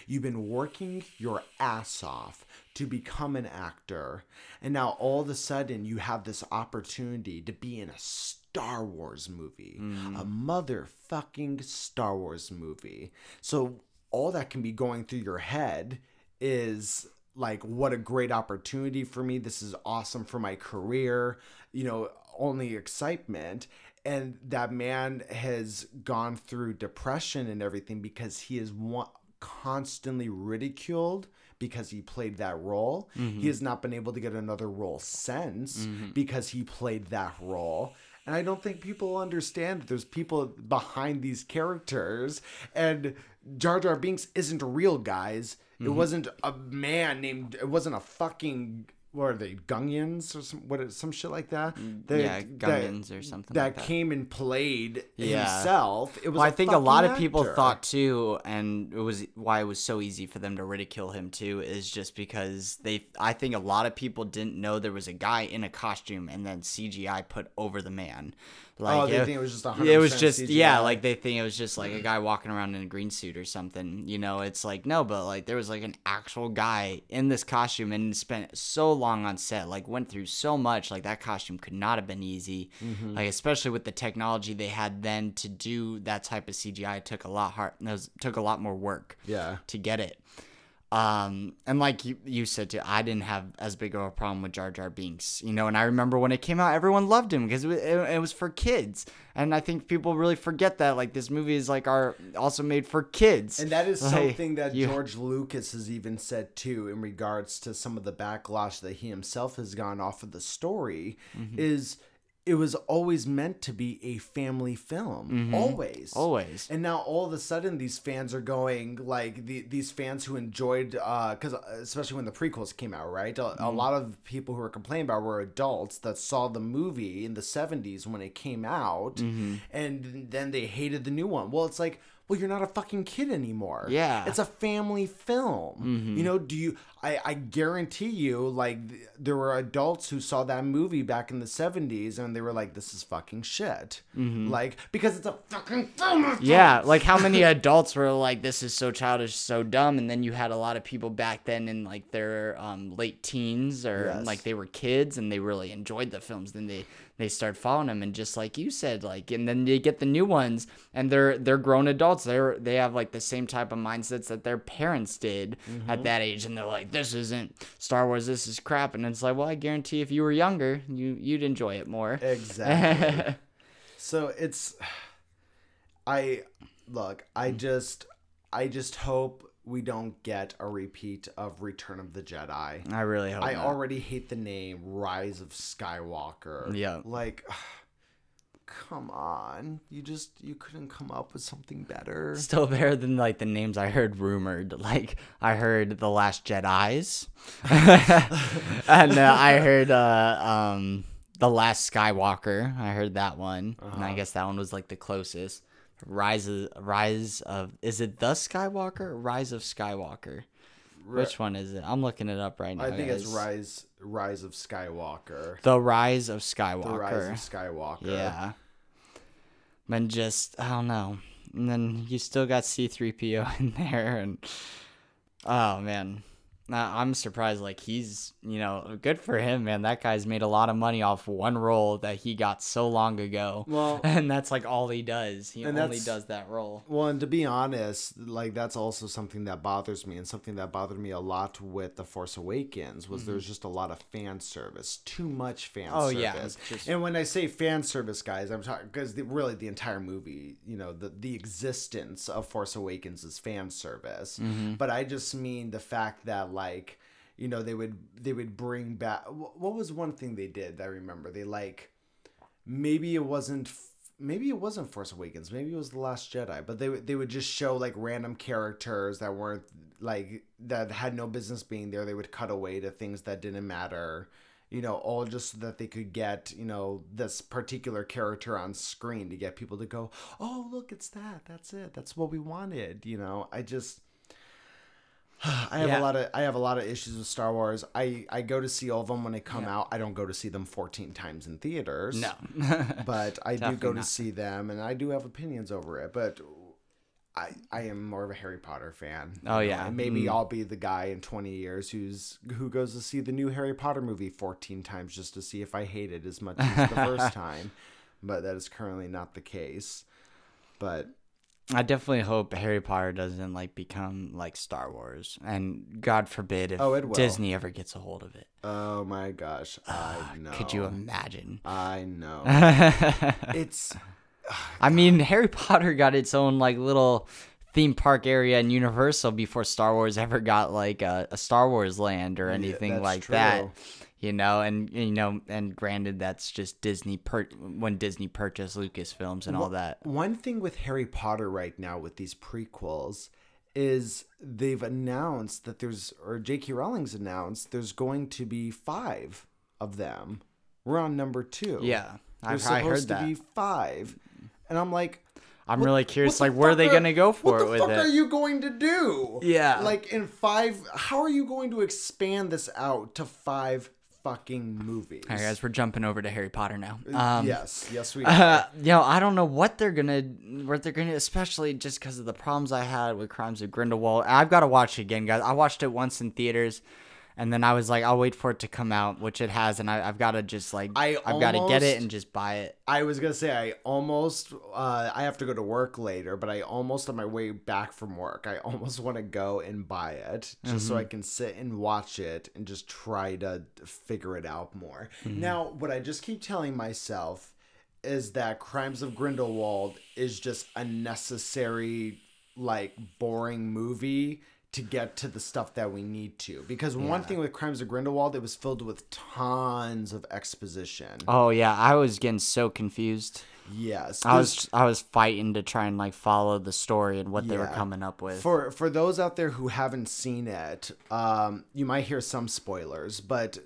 You've been working your ass off to become an actor, and now all of a sudden you have this opportunity to be in a Star Wars movie, mm. a motherfucking Star Wars movie. So all that can be going through your head is like what a great opportunity for me. This is awesome for my career you know only excitement. And that man has gone through depression and everything because he is one, constantly ridiculed because he played that role. Mm-hmm. He has not been able to get another role since mm-hmm. because he played that role. And I don't think people understand that there's people behind these characters. And Jar Jar Binks isn't real, guys. It mm-hmm. wasn't a man named. It wasn't a fucking. What are they, Gungians or some what? Some shit like that. Mm, that- yeah, that- Gungans or something That like that. came and played Yeah. himself. It was. Well, I think a lot of people actor. thought too, and it was why it was so easy for them to ridicule him too, is just because they. I think a lot of people didn't know there was a guy in a costume, and then CGI put over the man. Like, Oh, they it, think it was just 100% it was just yeah, like they think it was just like a guy walking around in a green suit or something. You know, it's like no, but like there was like an actual guy in this costume and spent so long on set, like went through so much. Like that costume could not have been easy. Mm-hmm. Like especially with the technology they had then to do that type of CGI it took a lot hard. It was, took a lot more work Yeah. to get it. Um, and like you, you said too, I didn't have as big of a problem with Jar Jar Binks, you know. And I remember when it came out, everyone loved him because it, was- it, it was for kids. And I think people really forget that like this movie is like our also made for kids. And that is Like, something that you- George Lucas has even said too in regards to some of the backlash that he himself has gone off of the story Mm-hmm. is it was always meant to be a family film. Always. Mm-hmm. Always. And now all of a sudden these fans are going like the, these fans who enjoyed uh cuz especially when the prequels came out, right? A, Mm-hmm. a lot of people who were complaining about were adults that saw the movie in the 70s when it came out Mm-hmm. and then they hated the new one. Well, it's like well, you're not a fucking kid anymore. Yeah. Mm-hmm. It's a family film. You know, do you I I guarantee you like th- there were adults who saw that movie back in the 70s and they were like this is fucking shit. Like because it's a fucking film. Mm-hmm. Yeah, like how many [LAUGHS] adults were like, "This is so childish, so dumb," and then you had a lot of people back then in like their um, late teens or Yes. like they were kids and they really enjoyed the films. Then they they start following them. And just like you said like and then they get the new ones and they're they're grown adults. They're they have like the same type of mindsets that their parents did at mm-hmm. that age. And they're like this isn't star wars. This is crap. And it's like well i guarantee if you were younger you you'd enjoy it more. Exactly. [LAUGHS] so it's [SIGHS] I look, I mm. just I just hope we don't get a repeat of Return of the Jedi. i really hope I not. already hate the name Rise of Skywalker. Yeah. Like [SIGHS] come on. You just you couldn't come up with something better. Still better than like the names I heard rumored. Like I heard the Last Jedi's, [LAUGHS] and uh, I heard uh, um the Last Skywalker. I heard that one, and Uh-huh. I guess that one was like the closest. Rise of Rise of is it the Skywalker? Rise of Skywalker. Which one is it? I'm looking it up right now. I think it's. Rise Rise of Skywalker. The Rise of Skywalker. The. Rise of Skywalker. Yeah. And just I don't know. And then you still got C three PO [LAUGHS] in there and oh man. I'm surprised like he's you know, good for him, man. That guy's made a lot of money off one role that he got so long ago. Well- [LAUGHS] and that's like all he does. He only does that role. Well, and to be honest, like that's also something that bothers me, and something that bothered me a lot with the Force Awakens was there's just a lot of fan service, too much fan Mm-hmm. Oh, service. yeah, just- And when I say fan service, guys, I'm talking because really the entire movie, you know, the the existence of Force Awakens is fan service. Mm-hmm. But I just mean the fact that like. You know they would they would bring back. What was one thing they did that I remember? They like maybe it wasn't maybe it wasn't Force Awakens, maybe it was The Last Jedi, but they they would just show like random characters that weren't like that had no business being there. They would cut away to things that didn't matter. You know, all just so that they could get, you know, this particular character on screen to get people to go, "Oh, look, it's that. That's it. That's what we wanted." You know, I just I have Yeah. a lot of I have a lot of issues with Star Wars. I I go to see all of them when they come out. I don't go to see them 14 times in theaters. No. [LAUGHS] but I do go to see them, and I do have opinions over it. But I I am more of a Harry Potter fan. Oh, you know, yeah. and maybe Mm. I'll be the guy in twenty years who's who goes to see the new Harry Potter movie fourteen times just to see if I hate it as much as the [LAUGHS] first time. But that is currently not the case. But I definitely hope Harry Potter doesn't like become like Star Wars, and God forbid if Oh, it will. Disney ever gets a hold of it. oh my gosh, I know. Could you imagine? I know. [LAUGHS] It's I mean, Harry Potter got its own like little theme park area in Universal before Star Wars ever got like a, a Star Wars land or anything that's like that. You know, and you know, and granted, that's just Disney per when Disney purchased Lucasfilms and all that. One thing with Harry Potter right now with these prequels is they've announced that there's, or J.K. Rowling's announced there's going to be five of them. We're on number two. Yeah, there's I supposed heard to that. be five, and I'm like, I'm what- really curious. Like, where are they gonna go for what it What the with fuck it? are you going to do? Yeah. like in five. How are you going to expand this out to five fucking movies? All right, guys, we're jumping over to Harry Potter now. Um, yes, yes, we. Uh, are. you know, I don't know what they're gonna, what they're gonna, especially just because of the problems I had with Crimes of Grindelwald. I've got to watch it again, guys. I watched it once in theaters, and then I was like, I'll wait for it to come out, which it has, and I, I've got to just like, I I've got to get it and just buy it. I was gonna say I almost uh, I have to go to work later, but I almost on my way back from work, I [LAUGHS] almost want to go and buy it just so I can sit and watch it and just try to figure it out more. Now, what I just keep telling myself is that Crimes of Grindelwald is just a necessary, like boring movie to get to the stuff that we need to. Because one thing with Crimes of Grindelwald, it was filled with tons of exposition. Oh yeah, I was getting so confused. Yes, I was, I was fighting to try and like follow the story and what they were coming up with. For for those out there who haven't seen it, um, you might hear some spoilers, but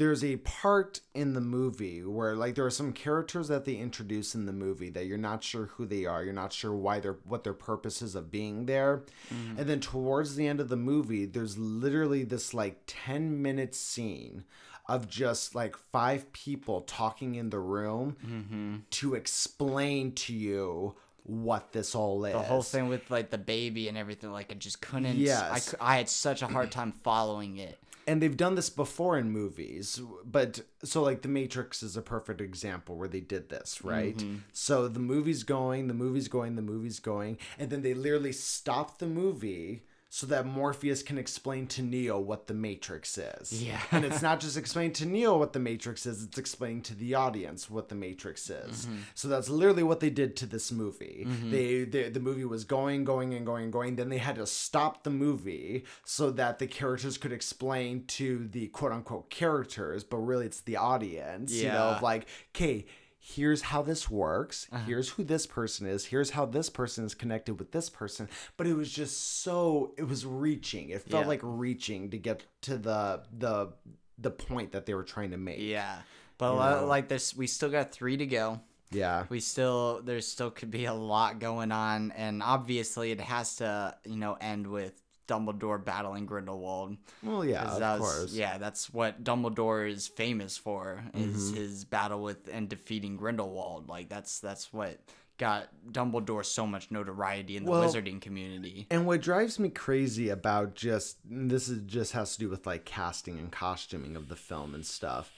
there's a part in the movie where like there are some characters that they introduce in the movie that you're not sure who they are, you're not sure why they're what their purpose is of being there. Mm. And then towards the end of the movie, there's literally this like 10 minute scene of just like five people talking in the room mm-hmm. to explain to you what this all is. The whole thing with like the baby and everything, like I just couldn't. Yes. I, I had such a hard time following it. And they've done this before in movies but so like the matrix is a perfect example where they did this right Mm-hmm. so the movie's going the movie's going the movie's going and then they literally stop the movie so that Morpheus can explain to Neo what the Matrix is. Yeah. and it's not just explaining to Neo what the Matrix is, it's explaining to the audience what the Matrix is. Mm-hmm. So that's literally what they did to this movie. They, they the movie was going, going, and going, and going. Then they had to stop the movie so that the characters could explain to the quote unquote characters, but really it's the audience, you know, Yeah. of like, okay, here's how this works. Uh-huh. Here's who this person is. Here's how this person is connected with this person. But it was just so it was reaching. It felt Yeah. like reaching to get to the the the point that they were trying to make. Yeah, but like this, we still got three to go. Yeah. We still there still could be a lot going on, and obviously it has to you know end with Dumbledore battling Grindelwald. Well, yeah, of was- course. Yeah, that's what Dumbledore is famous for Mm-hmm. is his battle with and defeating Grindelwald. Like that's that's what got Dumbledore so much notoriety in the Well- wizarding community. And what drives me crazy about just this is just has to do with like casting and costuming of the film and stuff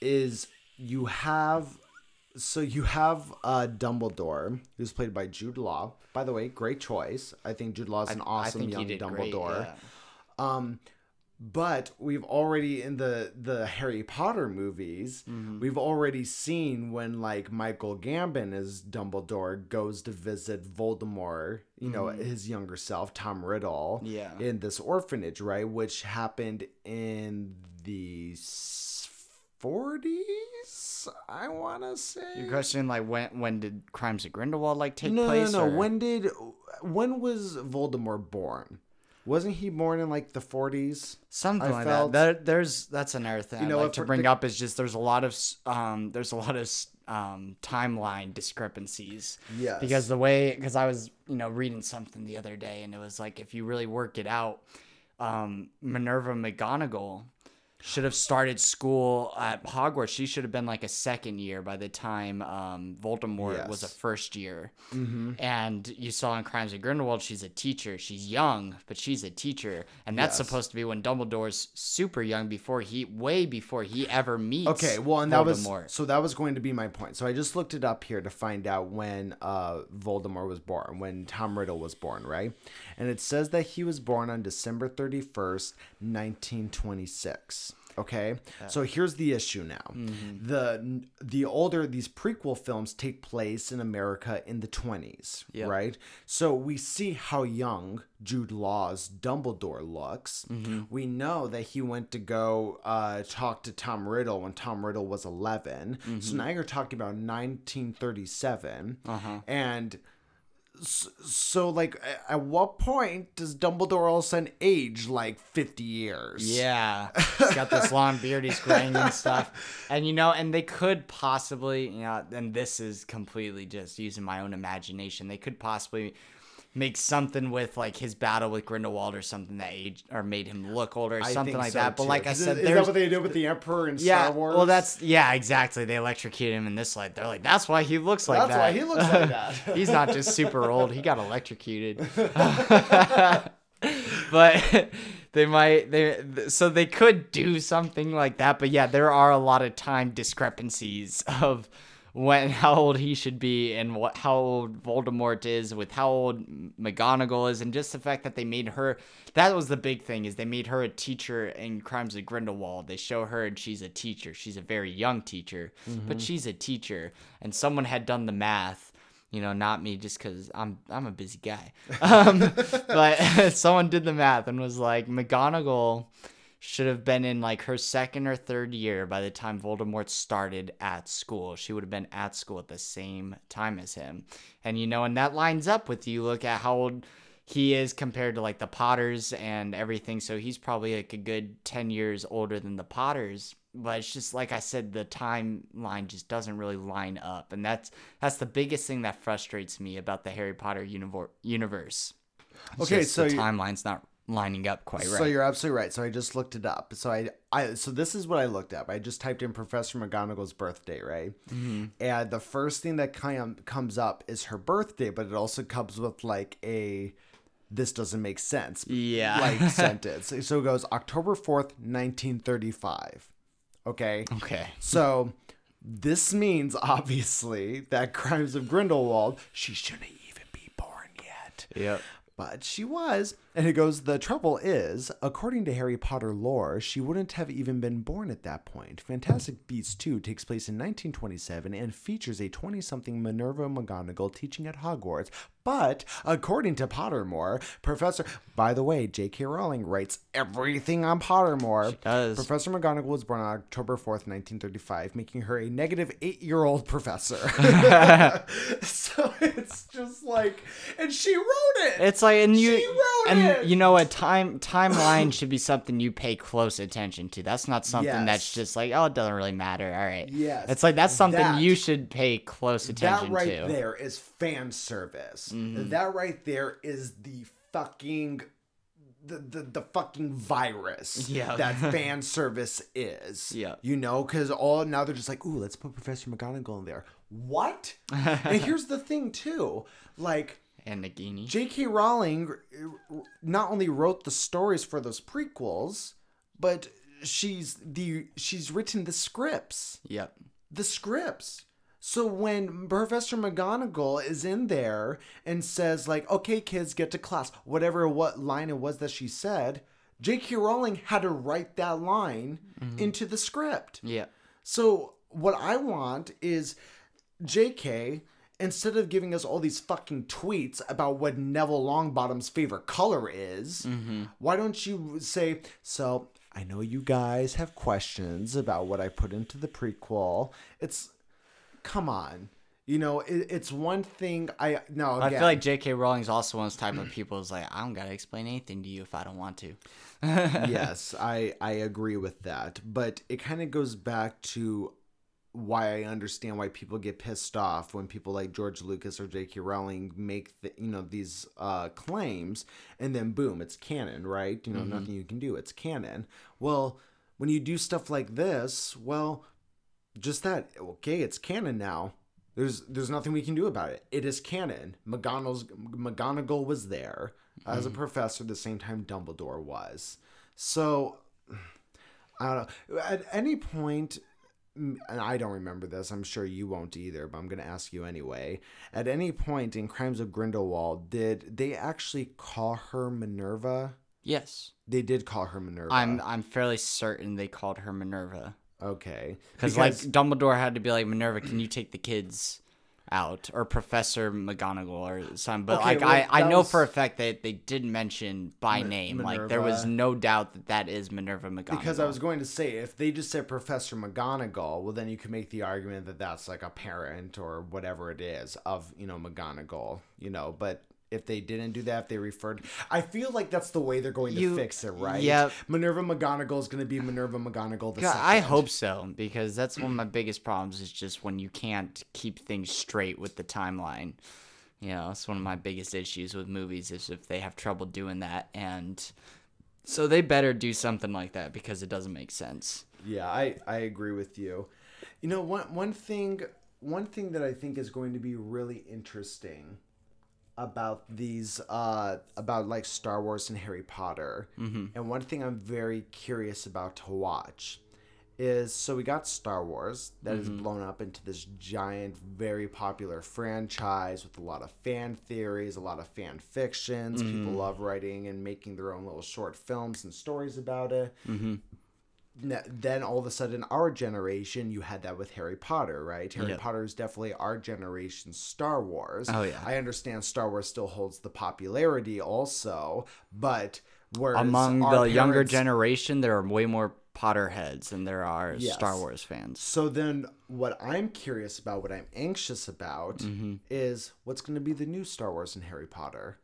is you have so you have uh Dumbledore who's played by Jude Law. By the way, great choice. I think Jude Law is an awesome I young Dumbledore. great. yeah. Um, but we've already in the the Harry Potter movies, Mm-hmm. we've already seen when like Michael Gambon as Dumbledore goes to visit Voldemort, you know, his younger self, Tom Riddle, Mm-hmm. Yeah. in this orphanage, right, which happened in the I want to say. Your question like when when did Crimes of Grindelwald like take no, place? no, no. or- When did when was Voldemort born? Wasn't he born in like the forties? Something I like felt- that. There, there's that's another thing You I'd like to bring the- up is just there's a lot of um there's a lot of um timeline discrepancies. Yes. Because the way because I was you know reading something the other day and it was like if you really work it out, um Minerva McGonagall should have started school at Hogwarts. She should have been like a second year by the time um, Voldemort was a first year. Mm-hmm. And you saw in Crimes of Grindelwald, she's a teacher. She's young, but she's a teacher, and that's Yes. supposed to be when Dumbledore's super young, before he, way before he ever meets. Okay, well, and that Voldemort. was so that was going to be my point. So I just looked it up here to find out when uh, Voldemort was born, when Tom Riddle was born, right? And it says that he was born on December thirty first, nineteen twenty six. Okay, so here's the issue now. Mm-hmm. The the older these prequel films take place in America in the 20s, Yep. right? So we see how young Jude Law's Dumbledore looks. Mm-hmm. We know that he went to go uh, talk to Tom Riddle when Tom Riddle was 11. Mm-hmm. So now you're talking about 1937. Uh-huh. And so, like, at what point does Dumbledore all of a sudden age like 50 years? Yeah, [LAUGHS] he's got this long beard, he's graying and stuff, and you know, and they could possibly, you know, and this is completely just using my own imagination. They could possibly make something with like his battle with Grindelwald or something that age or made him look older or I something like so, that. But like I Is- said, is, there's that what they did with the Emperor in yeah, Star Wars? well, that's yeah, exactly. They electrocute him in this light. They're like, that's why he looks like That's that. why he looks like that. [LAUGHS] He's not just super old. He got electrocuted. [LAUGHS] [LAUGHS] but they might they so they could do something like that. But yeah, there are a lot of time discrepancies of when [LAUGHS] how old he should be and what how old Voldemort is with how old McGonagall is and just the fact that they made her that was the big thing is they made her a teacher in Crimes of Grindelwald. They show her and she's a teacher. She's a very young teacher, but she's a teacher and someone had done the math you know, not me, just because I'm I'm a busy guy. [LAUGHS] Um, but [LAUGHS] someone did the math and was like, McGonagall should have been in like her second or third year by the time Voldemort started at school. She would have been at school at the same time as him, and you know, and that lines up with you. Look at how old he is compared to like the Potters and everything. So he's probably like a good 10 years older than the Potters. But it's just like I said, the timeline just doesn't really line up. And that's that's the biggest thing that frustrates me about the Harry Potter univer- universe. It's Okay, so the timeline's not lining up quite right. So you're absolutely right. So I just looked it up. So I, I, so this is what I looked up. I just typed in Professor McGonagall's birthday, right? Mm-hmm. And the first thing that kind of comes up is her birthday, but it also comes with like a, this doesn't make sense. Yeah. Like [LAUGHS] sentence. So it goes October fourth, nineteen thirty-five. Okay. okay. So this means [LAUGHS] obviously that Crimes of Grindelwald, she shouldn't even be born yet. Yep. But she was. And it goes, the trouble is, according to Harry Potter lore, she wouldn't have even been born at that point. Fantastic Beasts 2 takes place in 1927 and features a 20 something Minerva McGonagall teaching at Hogwarts. But according to Pottermore, Professor, by the way, J.K. Rowling writes everything on Pottermore. She does. Professor McGonagall was born on October 4th, 1935, making her a negative eight year old professor. [LAUGHS] [LAUGHS] so it's just like, and she wrote it. It's like, and you, She wrote and you know, what time timeline should be something you pay close attention to. That's not something that's just like, oh, it doesn't really matter. All right. Yes. It's like that's something That- you should pay close attention to. that right to. Mm-hmm. there is fan service. That right there is the fucking the, the, the fucking virus Yeah. that [LAUGHS] fan service is. Yeah. You know, because all now they're just like, ooh, let's put Professor McGonagall in there. What? [LAUGHS] and here's the thing too. Like And Nagini. J.K. Rowling uh, not only wrote the stories for those prequels, but she's the she's written the scripts Yep. the scripts. So when Professor McGonagall is in there and says like, "Okay, kids, get to class," whatever what line it was that she said, J.K. Rowling had to write that line into the script. Yeah. So what I want is J.K. Instead of giving us all these fucking tweets about what Neville Longbottom's favorite color is, mm-hmm. why don't you say, so I know you guys have questions about what I put into the prequel. It's, come on. You know, it, it's one thing I, no, I feel like J.K. Rowling's also one of those type of people who's like, I don't gotta explain anything to you if I don't want to. [LAUGHS] yes, I I agree with that, but it kind of goes back to why I understand why people get pissed off when people like George Lucas or J.K. Rowling make the, you know these uh, claims, and then boom, it's canon, right? You know, nothing you can do, it's canon. Well, when you do stuff like this, well, just that, okay, it's canon now. There's there's nothing we can do about it. It is canon. McGonagall's McGonagall was there as a professor the same time Dumbledore was. So I don't know. At any point, and I don't remember this. I'm sure you won't either, but I'm going to ask you anyway. At any point in Crimes of Grindelwald, did they actually call her Minerva? Yes. They did call her Minerva. I'm I'm fairly certain they called her Minerva. okay. Because like Dumbledore had to be like Minerva, can you take the kids out or Professor McGonagall or something? But Okay, like well, I, I know was- for a fact that they did mention by name. Like there was no doubt that that is Minerva McGonagall. Because I was going to say, if they just said Professor McGonagall, well, then you could make the argument that that's like a parent or whatever it is of, you know, McGonagall, you know, but if they didn't do that, if they referred, I feel like that's the way they're going to You- fix it, right? Yep. Minerva McGonagall is going to be Minerva McGonagall the God, second. I hope so because that's one of my biggest problems is just when you can't keep things straight with the timeline. You know, it's one of my biggest issues with movies is if they have trouble doing that and so they better do something like that because it doesn't make sense. Yeah, I, I agree with you. You know, one one thing one thing that I think is going to be really interesting about these uh about like Star Wars and Harry Potter, mm-hmm. and one thing I'm very curious about to watch is so we got Star Wars that has mm-hmm. blown up into this giant, very popular franchise with a lot of fan theories, a lot of fan fictions. People mm-hmm. love writing and making their own little short films and stories about it. Ne- then all of a sudden our generation you had that with harry potter right harry Yep. potter is definitely our generation's star wars Oh, yeah. i understand star wars still holds the popularity also but whereas Among the younger generation, there are way more Potterheads than there are Yes. Star Wars fans. so then what i'm curious about what i'm anxious about Mm-hmm. is what's going to be the new star wars and harry potter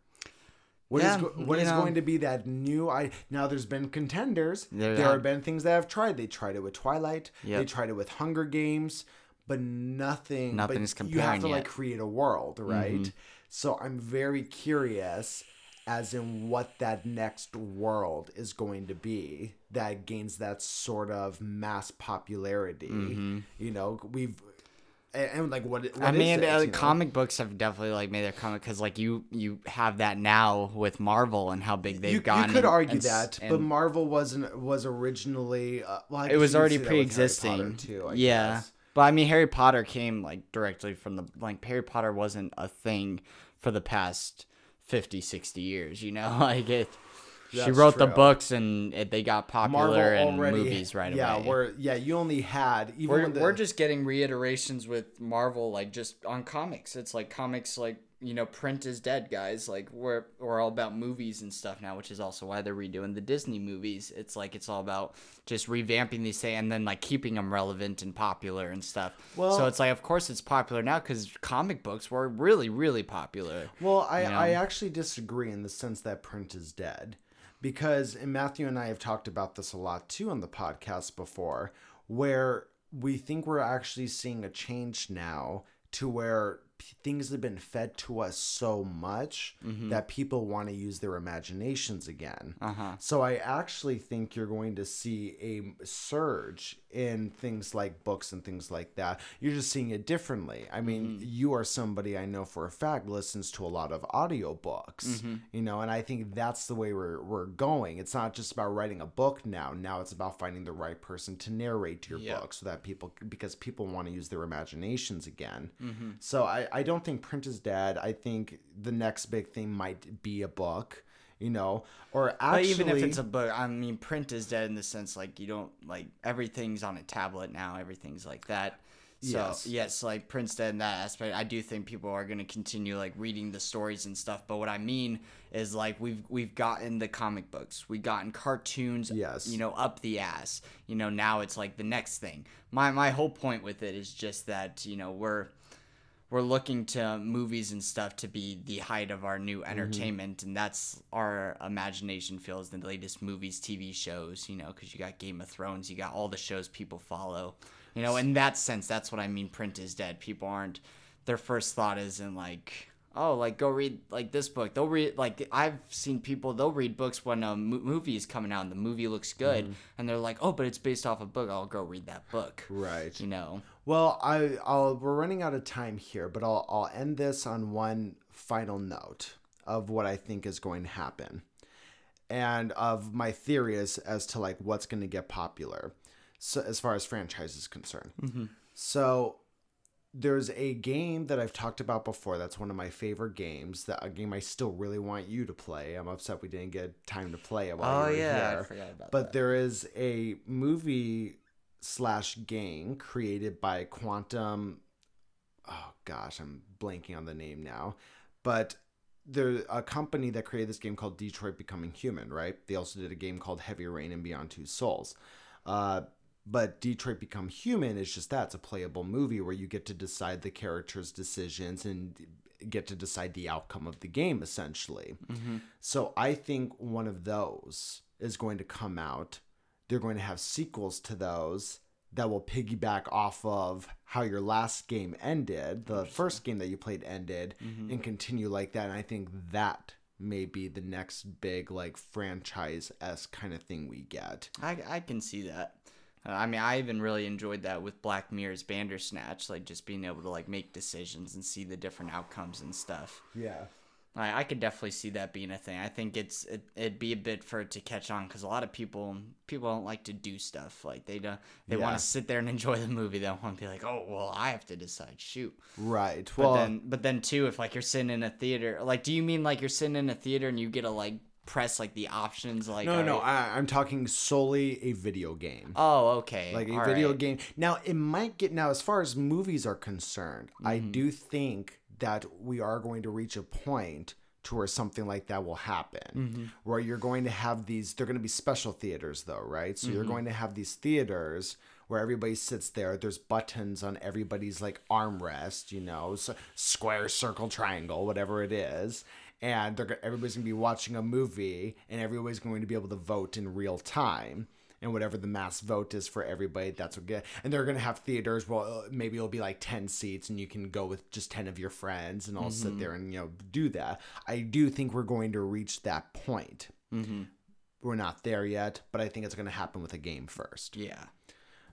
What is Yeah, go- what is know. going to be that new? I now there's been contenders. There There, have- have been things that have tried. They tried it with Twilight. They tried it with Hunger Games, but nothing. Nothing's but You have to like yet. Mm-hmm. create a world, right? So I'm very curious as in what that next world is going to be that gains that sort of mass popularity. Mm-hmm. You know, we've and, and, like what, what I mean, it, uh, you know? comic books have definitely like made their comic because like you you have that now with Marvel and how big they've you, gotten. you could and- argue and that, but Marvel wasn't was originally. Uh, well, it was already say that with Harry pre-existing. Too, I yeah, guess. but I mean, Harry Potter came like directly from the like Harry Potter wasn't a thing for the past 50, 60 years. You know, [LAUGHS] like it. She That's wrote the books and it, they got Marvel popular in already, movies right yeah, away. where yeah, you only had even we're, the, we're just getting reiterations with Marvel, like just on comics. It's like comics, like you know, print is dead, guys. Like we're we're all about movies and stuff now, which is also why they're redoing the Disney movies. It's like it's all about just revamping these things and then like keeping them relevant and popular and stuff. Well- so it's like, of course, it's popular now because comic books were really, really popular. Well, I, you know? I actually disagree in the sense that print is dead. Because and Matthew and I have talked about this a lot too on the podcast before, where we think we're actually seeing a change now to where p- things have been fed to us so much that people want to use their imaginations again. Uh huh. So I actually think you're going to see a surge in things like books and things like that. You're just seeing it differently. I mean, mm-hmm. you are somebody I know for a fact listens to a lot of audiobooks, mm-hmm. you know, and I think that's the way we're we're going. It's not just about writing a book now. Now it's about finding the right person to narrate your Yeah. book so that people because people want to use their imaginations again. Mm-hmm. So I I don't think print is dead. I think the next big thing might be a book. You know, or But even if it's a book, I mean, print is dead in the sense like you don't like everything's on a tablet now. Everything's like that. So Yes. yes, like print's dead in that aspect. I do think people are gonna continue like reading the stories and stuff. But what I mean is like we've we've gotten the comic books, we've gotten cartoons. Yes. You know, up the ass. You know, now it's like the next thing. My my whole point with it is just that you know we're we're looking to movies and stuff to be the height of our new mm-hmm. entertainment and that's our imagination feels the latest movies tv shows you know because you got game of thrones you got all the shows people follow you know in that sense that's what i mean print is dead. People aren't their first thought isn't like oh like go read like this book. They'll read like i've seen people they'll read books when a mo- movie is coming out and the movie looks good mm-hmm. and they're like oh but it's based off a book. I'll go read that book. Right. you know? Well, I, I'll we're running out of time here, but I'll I'll end this on one final note of what I think is going to happen, and of my theory as as to like what's going to get popular, so as far as franchise is concerned. Mm-hmm. So there's a game that I've talked about before. That's one of my favorite games. That a game I still really want you to play. I'm upset we didn't get time to play it while oh you were yeah here. i forgot about But that there is a movie slash game created by Quantum. Oh gosh, I'm blanking on the name now. But there's a company that created this game called Detroit Becoming Human, right? They also did a game called Heavy Rain and Beyond Two Souls. Uh, but Detroit Become Human is just that. It's a playable movie where you get to decide the character's decisions and get to decide the outcome of the game, essentially. Mm-hmm. So I think one of those is going to come out. They're going to have sequels to those that will piggyback off of how your last game ended, the first game that you played ended, mm-hmm. and continue like that. And I think that may be the next big like franchise s kind of thing we get. I, I can see that. I mean, I even really enjoyed that with Black Mirror's Bandersnatch, like just being able to like make decisions and see the different outcomes and stuff. Yeah. I, I could definitely see that being a thing. I think it's it, it'd be a bit for it to catch on because a lot of people people don't like to do stuff like they don't they Yeah. want to sit there and [LAUGHS] enjoy the movie. They don't want to be like, oh well, I have to decide. Shoot. Right. But well, then but then too, if like you're sitting in a theater, like do you mean like you're sitting in a theater and you get to like press like the options like no, no, right- I, I'm talking solely a video game. Oh, okay. like a all video right. game. Now it might get now as far as movies are concerned, I Mm-hmm. do think that we are going to reach a point to where something like that will happen. Mm-hmm. Where you're going to have these they're going to be special theaters though, right? So Mm-hmm. you're going to have these theaters where everybody sits there. There's buttons on everybody's like armrest, you know, so square, circle, triangle, whatever it is. And they're everybody's gonna be watching a movie, and everybody's going to be able to vote in real time and whatever the mass vote is for everybody, that's what get. And they're gonna have theaters. Well, maybe it'll be like ten seats, and you can go with just ten of your friends, and all Mm-hmm. sit there and you know do that. I do think we're going to reach that point. Mm-hmm. We're not there yet, but I think it's gonna happen with a game first. Yeah.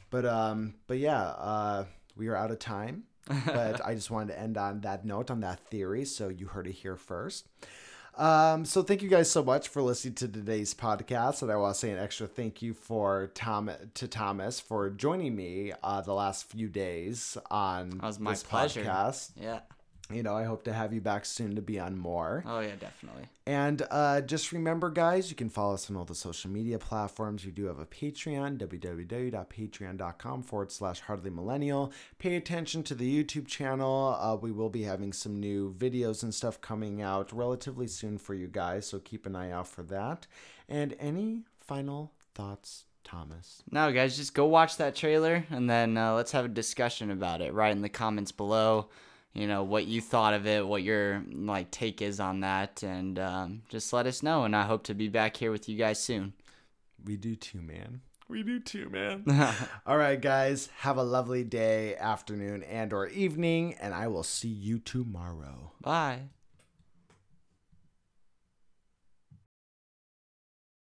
But um, but yeah, uh, we are out of time. But I just wanted to end on that note, on that theory. So you heard it here first. Um, so thank you guys so much for listening to today's podcast, and I want to say an extra thank you for Tom to Thomas for joining me uh, the last few days on That was my this pleasure. podcast. Yeah. You know, I hope to have you back soon to be on more. Oh yeah, definitely. And uh, just remember, guys, you can follow us on all the social media platforms. We do have a Patreon, www.patreon.com forward slash hardly millennial. Pay attention to the YouTube channel. Uh, we will be having some new videos and stuff coming out relatively soon for you guys, so keep an eye out for that. And any final thoughts, Thomas? No, guys, just go watch that trailer and then uh, let's have a discussion about it. Right in the comments below, you know what you thought of it, what your like take is on that, and um, just let us know. And I hope to be back here with you guys soon. We do too, man. We do too, man. [LAUGHS] [LAUGHS] All right, guys. Have a lovely day, afternoon, and or evening, and I will see you tomorrow. Bye.